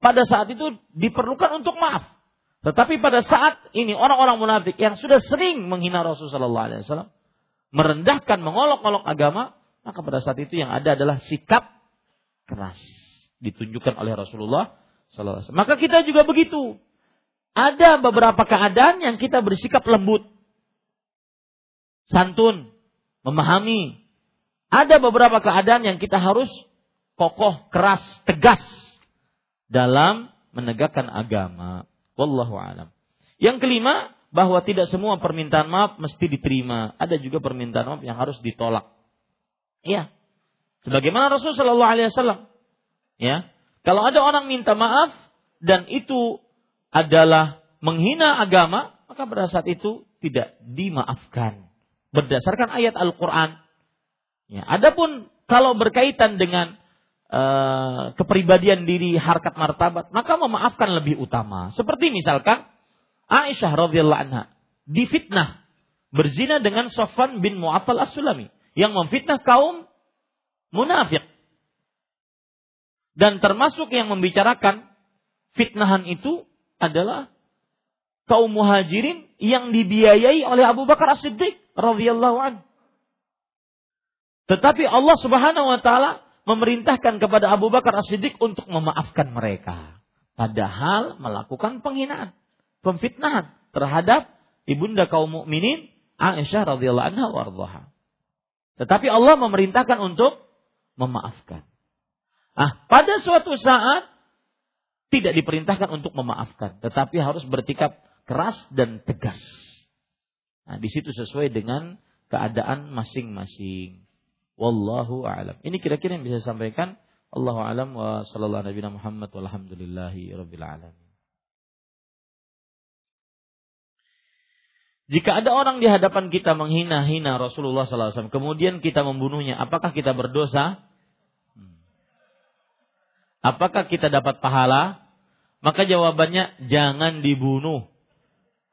Pada saat itu diperlukan untuk maaf. Tetapi pada saat ini orang-orang munafik yang sudah sering menghina Alaihi Wasallam, merendahkan, mengolok-olok agama, maka pada saat itu yang ada adalah sikap keras ditunjukkan oleh Rasulullah Wasallam. Maka kita juga begitu. Ada beberapa keadaan yang kita bersikap lembut, santun, memahami. Ada beberapa keadaan yang kita harus kokoh, keras, tegas dalam menegakkan agama. Wallahu alam. Yang kelima, bahwa tidak semua permintaan maaf mesti diterima. Ada juga permintaan maaf yang harus ditolak. Ya. Sebagaimana Rasul Shallallahu Alaihi Wasallam. Ya. Kalau ada orang minta maaf dan itu adalah menghina agama, maka pada saat itu tidak dimaafkan berdasarkan ayat Al-Qur'an. Ya, adapun kalau berkaitan dengan uh, kepribadian diri, harkat martabat, maka memaafkan lebih utama. Seperti misalkan Aisyah radhiyallahu anha difitnah berzina dengan Sofwan bin Mu'attal As-Sulami yang memfitnah kaum munafik. Dan termasuk yang membicarakan fitnahan itu adalah kaum muhajirin yang dibiayai oleh Abu Bakar As-Siddiq radhiyallahu anhu. Tetapi Allah Subhanahu wa taala memerintahkan kepada Abu Bakar As-Siddiq untuk memaafkan mereka. Padahal melakukan penghinaan, pemfitnahan terhadap ibunda kaum mukminin Aisyah radhiyallahu anha warḍaha. Tetapi Allah memerintahkan untuk memaafkan. Ah, pada suatu saat tidak diperintahkan untuk memaafkan, tetapi harus bertikap keras dan tegas. Nah, di situ sesuai dengan keadaan masing-masing. Wallahu a'lam. Ini kira-kira yang bisa saya sampaikan. Allahu a'lam wa sallallahu nabi Muhammad walhamdulillahi rabbil alamin. Jika ada orang di hadapan kita menghina-hina Rasulullah SAW, kemudian kita membunuhnya, apakah kita berdosa? Hmm. Apakah kita dapat pahala? Maka jawabannya jangan dibunuh.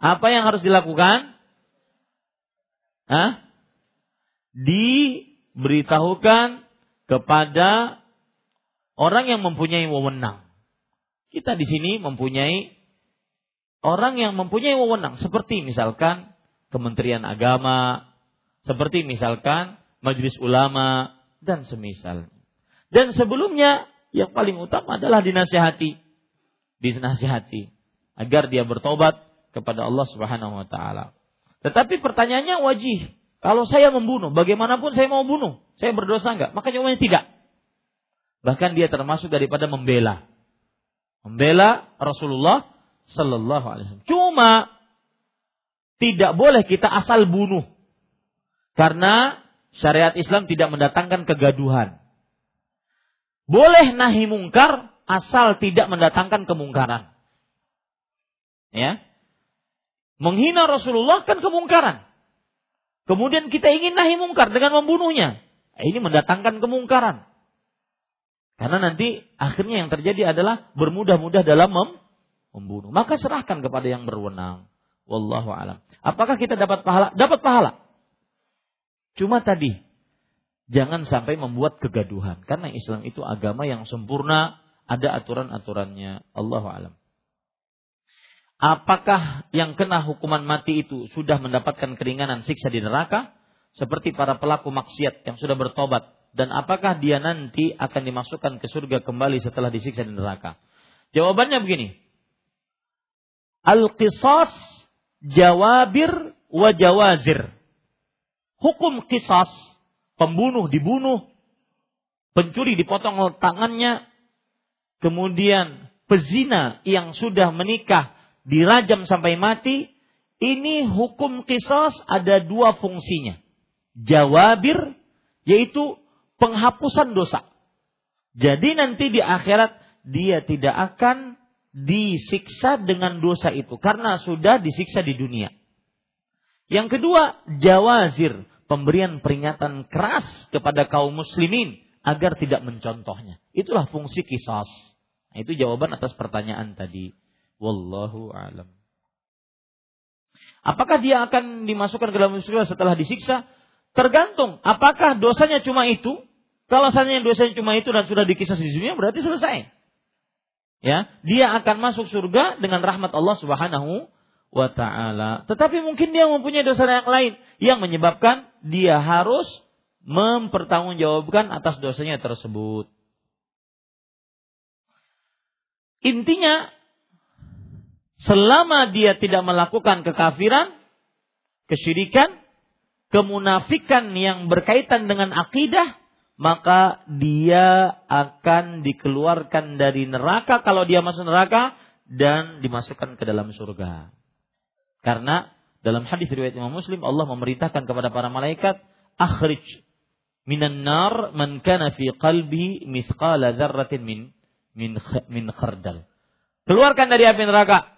Apa yang harus dilakukan? Hah? Di beritahukan kepada orang yang mempunyai wewenang. Kita di sini mempunyai orang yang mempunyai wewenang seperti misalkan Kementerian Agama, seperti misalkan Majelis Ulama dan semisal. Dan sebelumnya yang paling utama adalah dinasihati. Dinasihati agar dia bertobat kepada Allah Subhanahu wa taala. Tetapi pertanyaannya wajib kalau saya membunuh, bagaimanapun saya mau bunuh, saya berdosa enggak? Maka jawabannya tidak. Bahkan dia termasuk daripada membela. Membela Rasulullah Sallallahu Alaihi Wasallam. Cuma tidak boleh kita asal bunuh. Karena syariat Islam tidak mendatangkan kegaduhan. Boleh nahi mungkar asal tidak mendatangkan kemungkaran. Ya. Menghina Rasulullah kan kemungkaran. Kemudian kita ingin nahi mungkar dengan membunuhnya. Ini mendatangkan kemungkaran. Karena nanti akhirnya yang terjadi adalah bermudah-mudah dalam mem membunuh. Maka serahkan kepada yang berwenang. Wallahu alam. Apakah kita dapat pahala? Dapat pahala. Cuma tadi jangan sampai membuat kegaduhan karena Islam itu agama yang sempurna, ada aturan-aturannya. Allahu alam apakah yang kena hukuman mati itu sudah mendapatkan keringanan siksa di neraka seperti para pelaku maksiat yang sudah bertobat dan apakah dia nanti akan dimasukkan ke surga kembali setelah disiksa di neraka? Jawabannya begini. Al-qisas jawabir wa jawazir. Hukum kisas, pembunuh dibunuh, pencuri dipotong tangannya, kemudian pezina yang sudah menikah dirajam sampai mati, ini hukum kisos ada dua fungsinya. Jawabir, yaitu penghapusan dosa. Jadi nanti di akhirat dia tidak akan disiksa dengan dosa itu karena sudah disiksa di dunia. Yang kedua, jawazir, pemberian peringatan keras kepada kaum muslimin agar tidak mencontohnya. Itulah fungsi kisos. Nah, itu jawaban atas pertanyaan tadi. Wallahu alam. Apakah dia akan dimasukkan ke dalam surga setelah disiksa? Tergantung. Apakah dosanya cuma itu? Kalau seandainya dosanya cuma itu dan sudah dikisah di dunia, berarti selesai. Ya, dia akan masuk surga dengan rahmat Allah Subhanahu wa taala. Tetapi mungkin dia mempunyai dosa yang lain yang menyebabkan dia harus mempertanggungjawabkan atas dosanya tersebut. Intinya, selama dia tidak melakukan kekafiran, kesyirikan, kemunafikan yang berkaitan dengan akidah, maka dia akan dikeluarkan dari neraka kalau dia masuk neraka dan dimasukkan ke dalam surga. Karena dalam hadis riwayat Imam Muslim Allah memerintahkan kepada para malaikat, "Akhrij minan nar man kana fi qalbi mithqala dzarratin min min min khardal. Keluarkan dari api neraka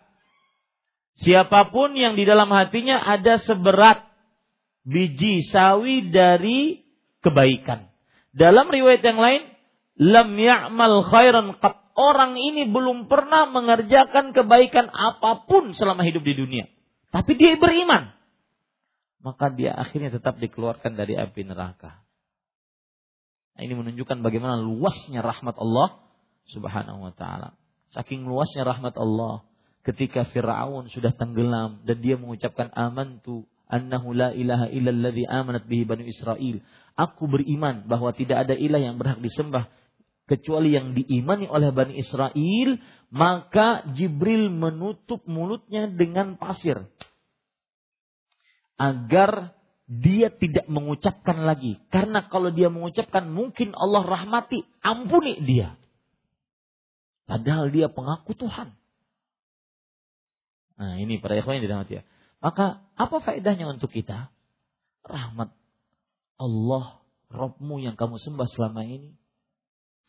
siapa pun yang di dalam hatinya ada seberat biji sawi dari kebaikan. Dalam riwayat yang lain, lam ya'mal khairan qat. Orang ini belum pernah mengerjakan kebaikan apa pun selama hidup di dunia. Tapi dia beriman. Maka dia akhirnya tetap dikeluarkan dari api neraka. Nah, ini menunjukkan bagaimana luasnya rahmat Allah Subhanahu wa taala. Saking luasnya rahmat Allah ketika Firaun sudah tenggelam dan dia mengucapkan amantu annahu la ilaha illalladzi amanat bihi bani Israel. Aku beriman bahwa tidak ada ilah yang berhak disembah kecuali yang diimani oleh Bani Israel, maka Jibril menutup mulutnya dengan pasir agar dia tidak mengucapkan lagi. Karena kalau dia mengucapkan mungkin Allah rahmati, ampuni dia. Padahal dia pengaku Tuhan. Nah ini para ikhwan yang dirahmati ya. Maka apa faedahnya untuk kita? Rahmat Allah, Robmu yang kamu sembah selama ini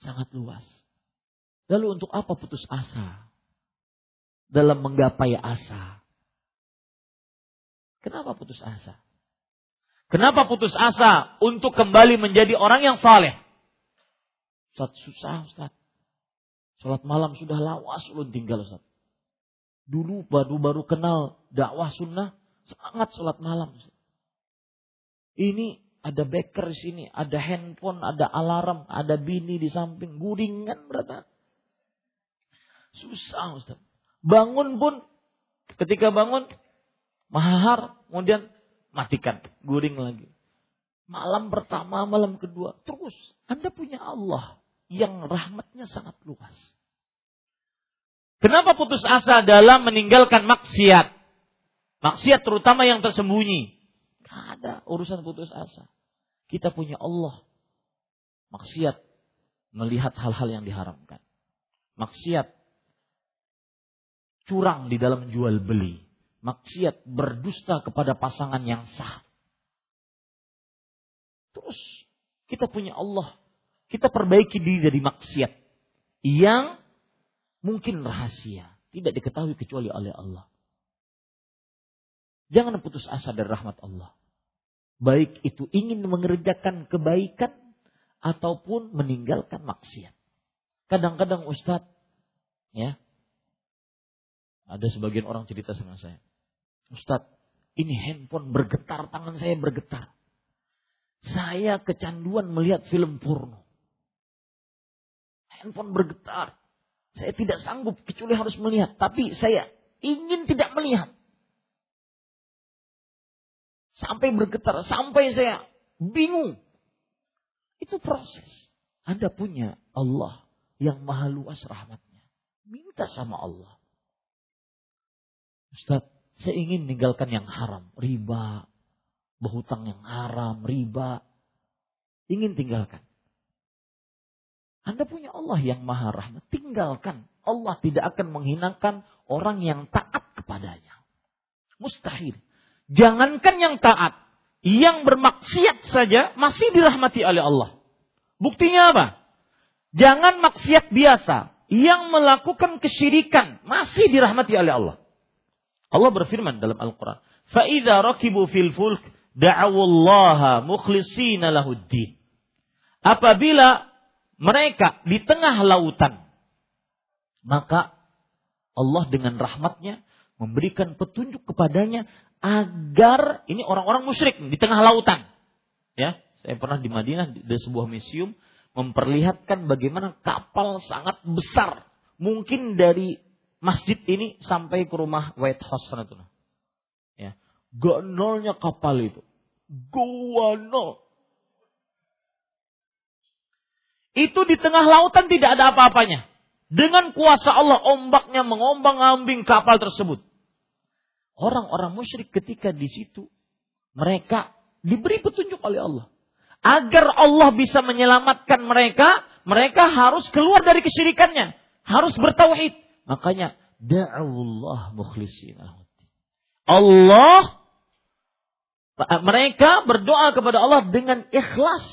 sangat luas. Lalu untuk apa putus asa? Dalam menggapai asa. Kenapa putus asa? Kenapa putus asa untuk kembali menjadi orang yang saleh? Ustaz susah Ustaz. Sholat malam sudah lawas ulun tinggal Ustaz. Dulu baru-baru kenal dakwah sunnah, sangat sholat malam. Ini ada beker di sini, ada handphone, ada alarm, ada bini di samping, guringan berapa? Susah Ustaz. Bangun pun, ketika bangun, mahar, kemudian matikan, guring lagi. Malam pertama, malam kedua, terus Anda punya Allah yang rahmatnya sangat luas. Kenapa putus asa dalam meninggalkan maksiat? Maksiat terutama yang tersembunyi. Tidak ada urusan putus asa. Kita punya Allah. Maksiat melihat hal-hal yang diharamkan. Maksiat curang di dalam jual beli maksiat berdusta kepada pasangan yang sah. Terus kita punya Allah, kita perbaiki diri dari maksiat yang mungkin rahasia, tidak diketahui kecuali oleh Allah. Jangan putus asa dari rahmat Allah. Baik itu ingin mengerjakan kebaikan ataupun meninggalkan maksiat. Kadang-kadang Ustadz, ya, ada sebagian orang cerita sama saya. Ustadz, ini handphone bergetar, tangan saya bergetar. Saya kecanduan melihat film porno. Handphone bergetar. Saya tidak sanggup kecuali harus melihat. Tapi saya ingin tidak melihat. Sampai bergetar, sampai saya bingung. Itu proses. Anda punya Allah yang maha luas rahmatnya. Minta sama Allah. Ustadz, saya ingin meninggalkan yang haram, riba, berhutang yang haram, riba. Ingin tinggalkan. Anda punya Allah yang maha rahmat. Tinggalkan. Allah tidak akan menghinakan orang yang taat kepadanya. Mustahil. Jangankan yang taat. Yang bermaksiat saja masih dirahmati oleh Allah. Buktinya apa? Jangan maksiat biasa. Yang melakukan kesyirikan masih dirahmati oleh Allah. Allah berfirman dalam Al-Quran. fa idza rakibu fil fulk da'awullaha mukhlishina lahuddin. Apabila mereka di tengah lautan, maka Allah dengan rahmatnya memberikan petunjuk kepadanya agar ini orang-orang musyrik di tengah lautan. Ya, saya pernah di Madinah di sebuah museum memperlihatkan bagaimana kapal sangat besar, mungkin dari masjid ini sampai ke rumah White House sana tuh. Ya, kapal itu, gua nol. Itu di tengah lautan tidak ada apa-apanya. Dengan kuasa Allah ombaknya mengombang-ambing kapal tersebut. Orang-orang musyrik ketika di situ mereka diberi petunjuk oleh Allah. Agar Allah bisa menyelamatkan mereka, mereka harus keluar dari kesyirikannya, harus bertauhid. Makanya da'awullah mukhlisin Allah mereka berdoa kepada Allah dengan ikhlas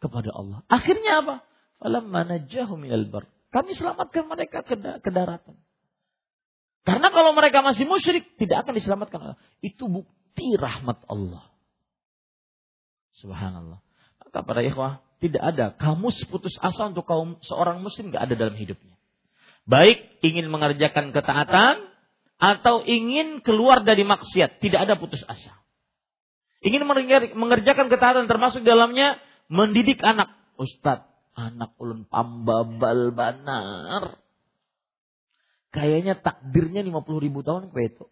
kepada Allah. Akhirnya apa? Falamma najahum minal bar. Kami selamatkan mereka ke, ke daratan. Karena kalau mereka masih musyrik, tidak akan diselamatkan. Itu bukti rahmat Allah. Subhanallah. Maka para ikhwah, tidak ada kamus putus asa untuk kaum seorang muslim gak ada dalam hidupnya. Baik ingin mengerjakan ketaatan atau ingin keluar dari maksiat, tidak ada putus asa. Ingin mengerjakan ketaatan termasuk dalamnya mendidik anak. Ustadz, Anak ulun pambabal banar. Kayaknya takdirnya 50 ribu tahun kayak itu.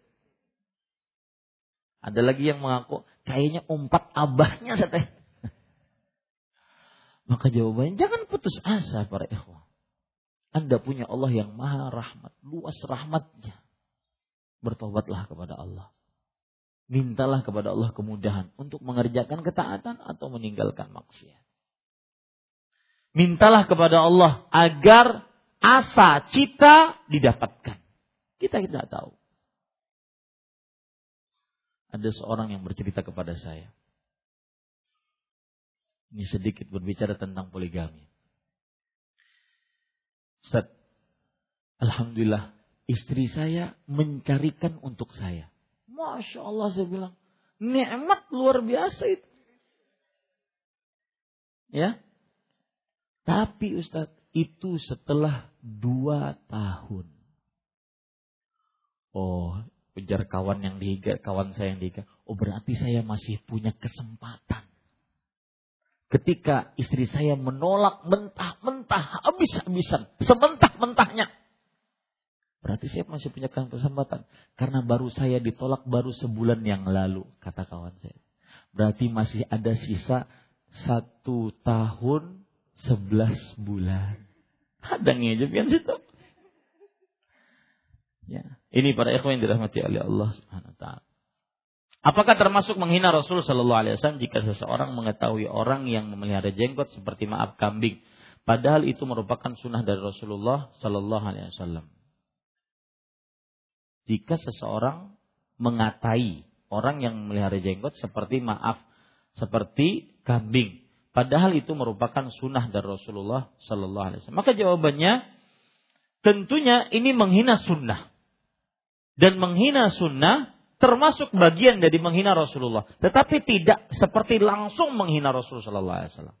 Ada lagi yang mengaku kayaknya empat abahnya saya Maka jawabannya jangan putus asa para ikhwah. Anda punya Allah yang maha rahmat, luas rahmatnya. Bertobatlah kepada Allah. Mintalah kepada Allah kemudahan untuk mengerjakan ketaatan atau meninggalkan maksiat. Mintalah kepada Allah agar asa cita didapatkan. Kita tidak tahu. Ada seorang yang bercerita kepada saya. Ini sedikit berbicara tentang poligami. Ustaz, Alhamdulillah istri saya mencarikan untuk saya. Masya Allah saya bilang, nikmat luar biasa itu. Ya, tapi Ustadz, itu setelah dua tahun. Oh, ujar kawan yang dihiga, kawan saya yang dihiga. Oh berarti saya masih punya kesempatan. Ketika istri saya menolak mentah-mentah, habis-habisan, sementah-mentahnya. Berarti saya masih punya kesempatan. Karena baru saya ditolak baru sebulan yang lalu, kata kawan saya. Berarti masih ada sisa satu tahun Sebelas bulan. Ada ngejep yang situ. Ya. Ini para ikhwan yang dirahmati oleh Allah Subhanahu wa taala. Apakah termasuk menghina Rasul Shallallahu Alaihi Wasallam jika seseorang mengetahui orang yang memelihara jenggot seperti maaf kambing, padahal itu merupakan sunnah dari Rasulullah Shallallahu Alaihi Wasallam? Jika seseorang mengatai orang yang memelihara jenggot seperti maaf, seperti kambing, Padahal itu merupakan sunnah dari Rasulullah Sallallahu Alaihi Wasallam. Maka jawabannya tentunya ini menghina sunnah dan menghina sunnah termasuk bagian dari menghina Rasulullah. Tetapi tidak seperti langsung menghina Rasulullah Sallallahu Alaihi Wasallam.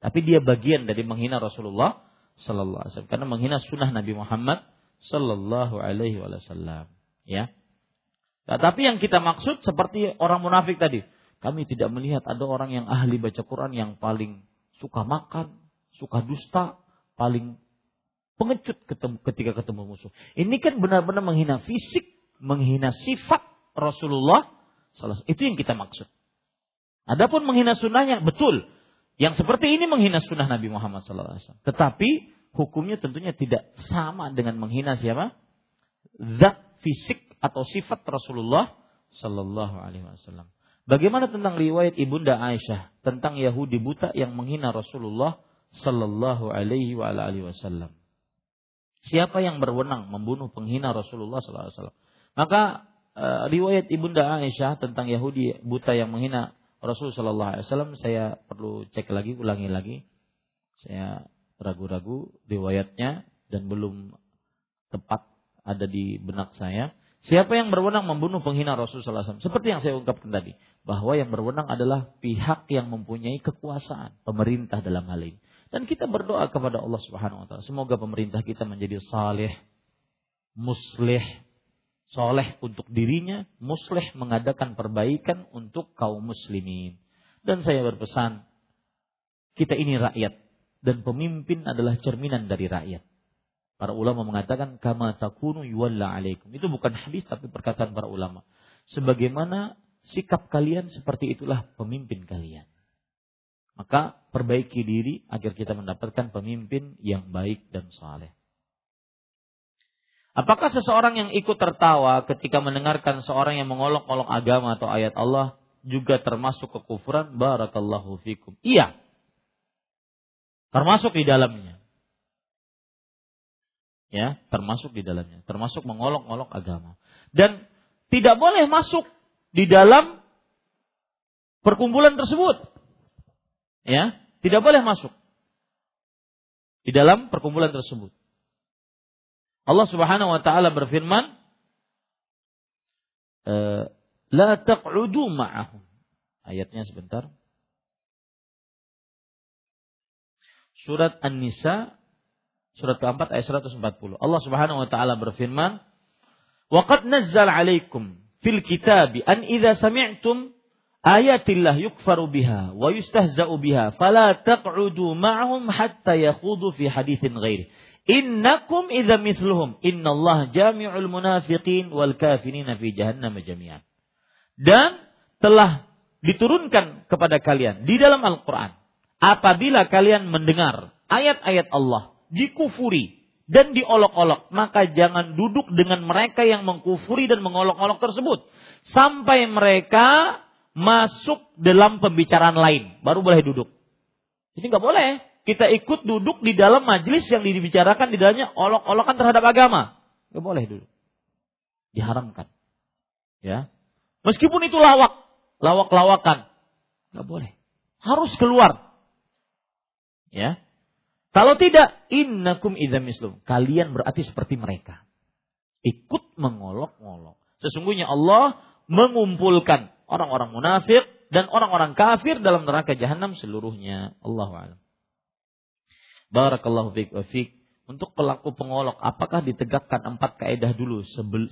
Tapi dia bagian dari menghina Rasulullah Sallallahu Alaihi Wasallam karena menghina sunnah Nabi Muhammad Sallallahu Alaihi Wasallam. Ya. Nah, tapi yang kita maksud seperti orang munafik tadi. Kami tidak melihat ada orang yang ahli baca Quran yang paling suka makan, suka dusta, paling pengecut ketika ketemu musuh. Ini kan benar-benar menghina fisik, menghina sifat Rasulullah. Itu yang kita maksud. Adapun menghina sunnahnya betul. Yang seperti ini menghina sunnah Nabi Muhammad SAW. Tetapi hukumnya tentunya tidak sama dengan menghina siapa? Zat fisik atau sifat Rasulullah Sallallahu Alaihi Wasallam. Bagaimana tentang riwayat ibunda Aisyah tentang Yahudi buta yang menghina Rasulullah Sallallahu Alaihi Wasallam? Siapa yang berwenang membunuh penghina Rasulullah Sallallahu Alaihi Wasallam? Maka uh, riwayat ibunda Aisyah tentang Yahudi buta yang menghina Rasul Sallallahu Alaihi Wasallam saya perlu cek lagi, ulangi lagi. Saya ragu-ragu riwayatnya dan belum tepat ada di benak saya. Siapa yang berwenang membunuh penghina Rasulullah SAW? Seperti yang saya ungkapkan tadi. Bahwa yang berwenang adalah pihak yang mempunyai kekuasaan. Pemerintah dalam hal ini. Dan kita berdoa kepada Allah Subhanahu Wa Taala. Semoga pemerintah kita menjadi saleh, muslih, soleh untuk dirinya, muslih mengadakan perbaikan untuk kaum muslimin. Dan saya berpesan, kita ini rakyat. Dan pemimpin adalah cerminan dari rakyat Para ulama mengatakan kama takunu yuwalla alaikum. Itu bukan hadis tapi perkataan para ulama. Sebagaimana sikap kalian seperti itulah pemimpin kalian. Maka perbaiki diri agar kita mendapatkan pemimpin yang baik dan saleh. Apakah seseorang yang ikut tertawa ketika mendengarkan seorang yang mengolok-olok agama atau ayat Allah juga termasuk kekufuran? Barakallahu fikum. Iya. Termasuk di dalamnya ya termasuk di dalamnya termasuk mengolok-olok agama. Dan tidak boleh masuk di dalam perkumpulan tersebut ya tidak boleh masuk di dalam perkumpulan tersebut. Allah Subhanahu wa taala berfirman eh, la taq'udu ma'ahum. Ayatnya sebentar. Surat An-Nisa Surat keempat ayat 140. Allah Subhanahu wa taala berfirman, "Wa qad nazzal 'alaikum fil kitabi an idza sami'tum ayatillah yukfaru biha wa yustahza'u biha fala taq'udu ma'hum hatta yakhudu fi haditsin ghairi. Innakum idza mithluhum innallaha jami'ul munafiqin wal kafirina fi jahannam jami'an." Dan telah diturunkan kepada kalian di dalam Al-Qur'an apabila kalian mendengar ayat-ayat Allah dikufuri dan diolok-olok, maka jangan duduk dengan mereka yang mengkufuri dan mengolok-olok tersebut sampai mereka masuk dalam pembicaraan lain, baru boleh duduk. Jadi nggak boleh kita ikut duduk di dalam majelis yang dibicarakan di dalamnya olok-olokan terhadap agama. Nggak boleh duduk. Diharamkan. Ya. Meskipun itu lawak, lawak-lawakan, nggak boleh. Harus keluar. Ya. Kalau tidak, innakum idza mislum. Kalian berarti seperti mereka. Ikut mengolok-ngolok. Sesungguhnya Allah mengumpulkan orang-orang munafik dan orang-orang kafir dalam neraka jahanam seluruhnya. Allah a'lam. Barakallahu fiik wa fiik. Untuk pelaku pengolok, apakah ditegakkan empat kaidah dulu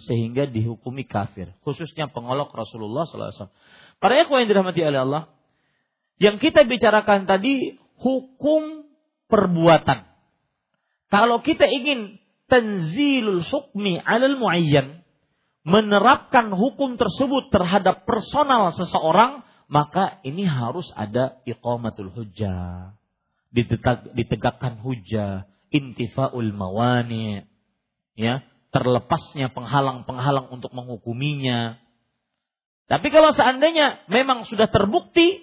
sehingga dihukumi kafir? Khususnya pengolok Rasulullah SAW. Para ikhwan yang dirahmati oleh Allah, yang kita bicarakan tadi hukum perbuatan. Kalau kita ingin tanzilul hukmi alal muayyan, menerapkan hukum tersebut terhadap personal seseorang, maka ini harus ada iqamatul hujjah. ditegakkan hujjah, intifaul mawani, ya, terlepasnya penghalang-penghalang untuk menghukuminya. Tapi kalau seandainya memang sudah terbukti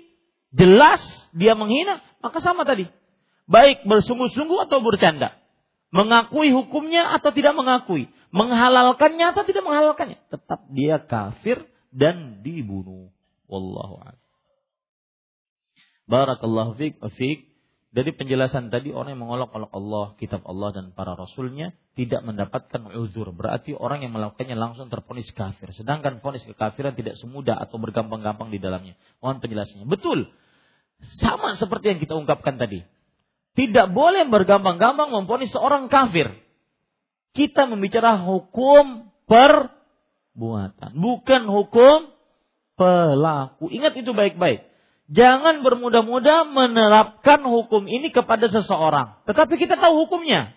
jelas dia menghina, maka sama tadi baik bersungguh-sungguh atau bercanda. Mengakui hukumnya atau tidak mengakui. Menghalalkannya atau tidak menghalalkannya. Tetap dia kafir dan dibunuh. Wallahu a'lam. Barakallahu fiik fiik. Dari penjelasan tadi orang yang mengolok-olok Allah, kitab Allah dan para rasulnya tidak mendapatkan uzur. Berarti orang yang melakukannya langsung terponis kafir. Sedangkan ponis kekafiran tidak semudah atau bergampang-gampang di dalamnya. Mohon penjelasannya. Betul. Sama seperti yang kita ungkapkan tadi. Tidak boleh bergampang-gampang memponis seorang kafir. Kita membicara hukum perbuatan, bukan hukum pelaku. Ingat itu baik-baik. Jangan bermudah-mudah menerapkan hukum ini kepada seseorang. Tetapi kita tahu hukumnya.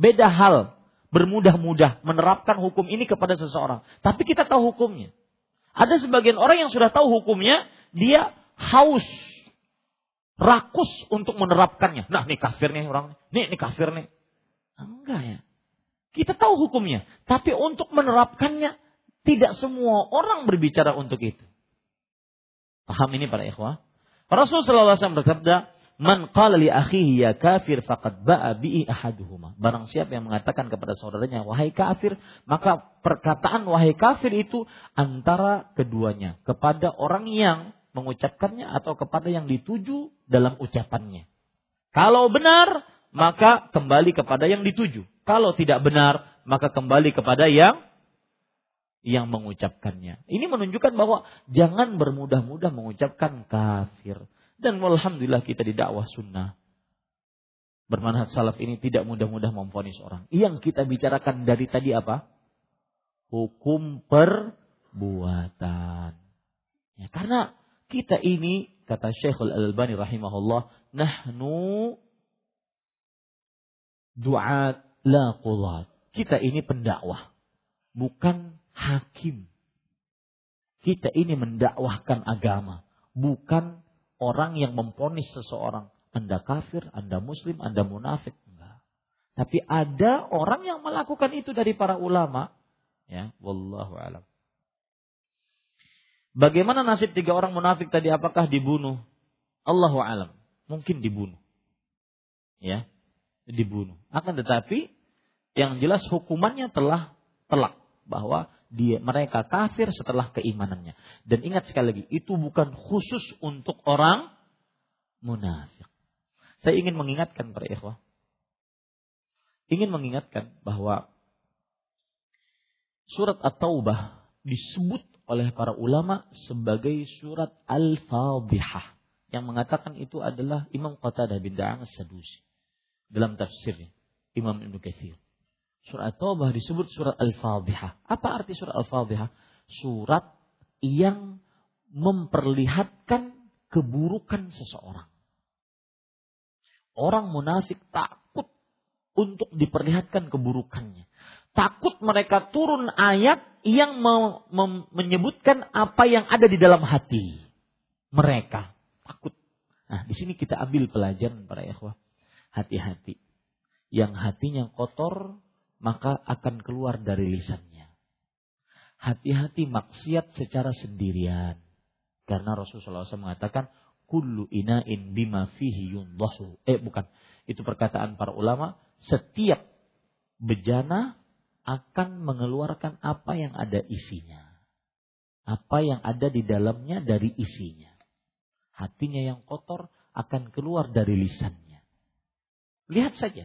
Beda hal bermudah-mudah menerapkan hukum ini kepada seseorang. Tapi kita tahu hukumnya. Ada sebagian orang yang sudah tahu hukumnya, dia haus rakus untuk menerapkannya. Nah, ini kafir nih orang. Nih, ini kafir nih. Enggak ya. Kita tahu hukumnya. Tapi untuk menerapkannya, tidak semua orang berbicara untuk itu. Paham ini para ikhwah? Rasulullah SAW berkata, Man qala li akhihi ya kafir faqad ba'a bi'i ahaduhuma. Barang siapa yang mengatakan kepada saudaranya wahai kafir, maka perkataan wahai kafir itu antara keduanya kepada orang yang mengucapkannya atau kepada yang dituju dalam ucapannya. Kalau benar, maka kembali kepada yang dituju. Kalau tidak benar, maka kembali kepada yang yang mengucapkannya. Ini menunjukkan bahwa jangan bermudah-mudah mengucapkan kafir. Dan alhamdulillah kita di dakwah sunnah. Bermanhaj salaf ini tidak mudah-mudah memfonis orang. Yang kita bicarakan dari tadi apa? Hukum perbuatan. Ya, karena kita ini, kata Syekhul Al-Albani rahimahullah, nahnu du'at la qulat. Kita ini pendakwah, bukan hakim. Kita ini mendakwahkan agama, bukan orang yang memponis seseorang. Anda kafir, Anda muslim, Anda munafik. Enggak. Tapi ada orang yang melakukan itu dari para ulama. Ya, wallahu alam. Bagaimana nasib tiga orang munafik tadi? Apakah dibunuh? Allahu alam. Mungkin dibunuh. Ya, dibunuh. Akan tetapi yang jelas hukumannya telah telak bahwa dia mereka kafir setelah keimanannya. Dan ingat sekali lagi, itu bukan khusus untuk orang munafik. Saya ingin mengingatkan para ikhwah. Ingin mengingatkan bahwa surat At-Taubah disebut oleh para ulama sebagai surat Al-Fadhihah yang mengatakan itu adalah Imam Qatadah bin Da'ang Sadusi dalam tafsirnya Imam Ibnu Katsir. Surat Taubah disebut surat Al-Fadhihah. Apa arti surat Al-Fadhihah? Surat yang memperlihatkan keburukan seseorang. Orang munafik takut untuk diperlihatkan keburukannya. Takut mereka turun ayat yang menyebutkan apa yang ada di dalam hati mereka. Takut. Nah, di sini kita ambil pelajaran para ikhwah. Hati-hati. Yang hatinya kotor maka akan keluar dari lisannya. Hati-hati maksiat secara sendirian. Karena Rasulullah SAW mengatakan, Kullu ina'in bima fihi yundahu. Eh bukan, itu perkataan para ulama. Setiap bejana akan mengeluarkan apa yang ada isinya. Apa yang ada di dalamnya dari isinya. Hatinya yang kotor akan keluar dari lisannya. Lihat saja.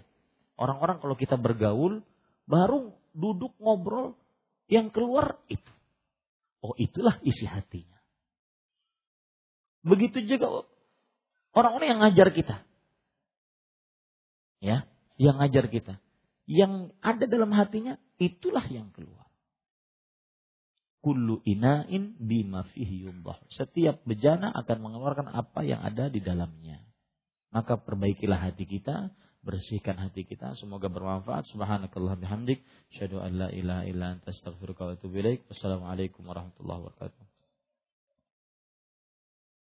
Orang-orang kalau kita bergaul Baru duduk ngobrol yang keluar itu. Oh itulah isi hatinya. Begitu juga orang-orang yang ngajar kita. Ya, yang ngajar kita. Yang ada dalam hatinya itulah yang keluar. Kullu ina'in bima fihi Setiap bejana akan mengeluarkan apa yang ada di dalamnya. Maka perbaikilah hati kita bersihkan hati kita. Semoga bermanfaat. Subhanakallah bihamdik. Syadu an la ilaha illa anta wa atubu ilaik. Wassalamualaikum warahmatullahi wabarakatuh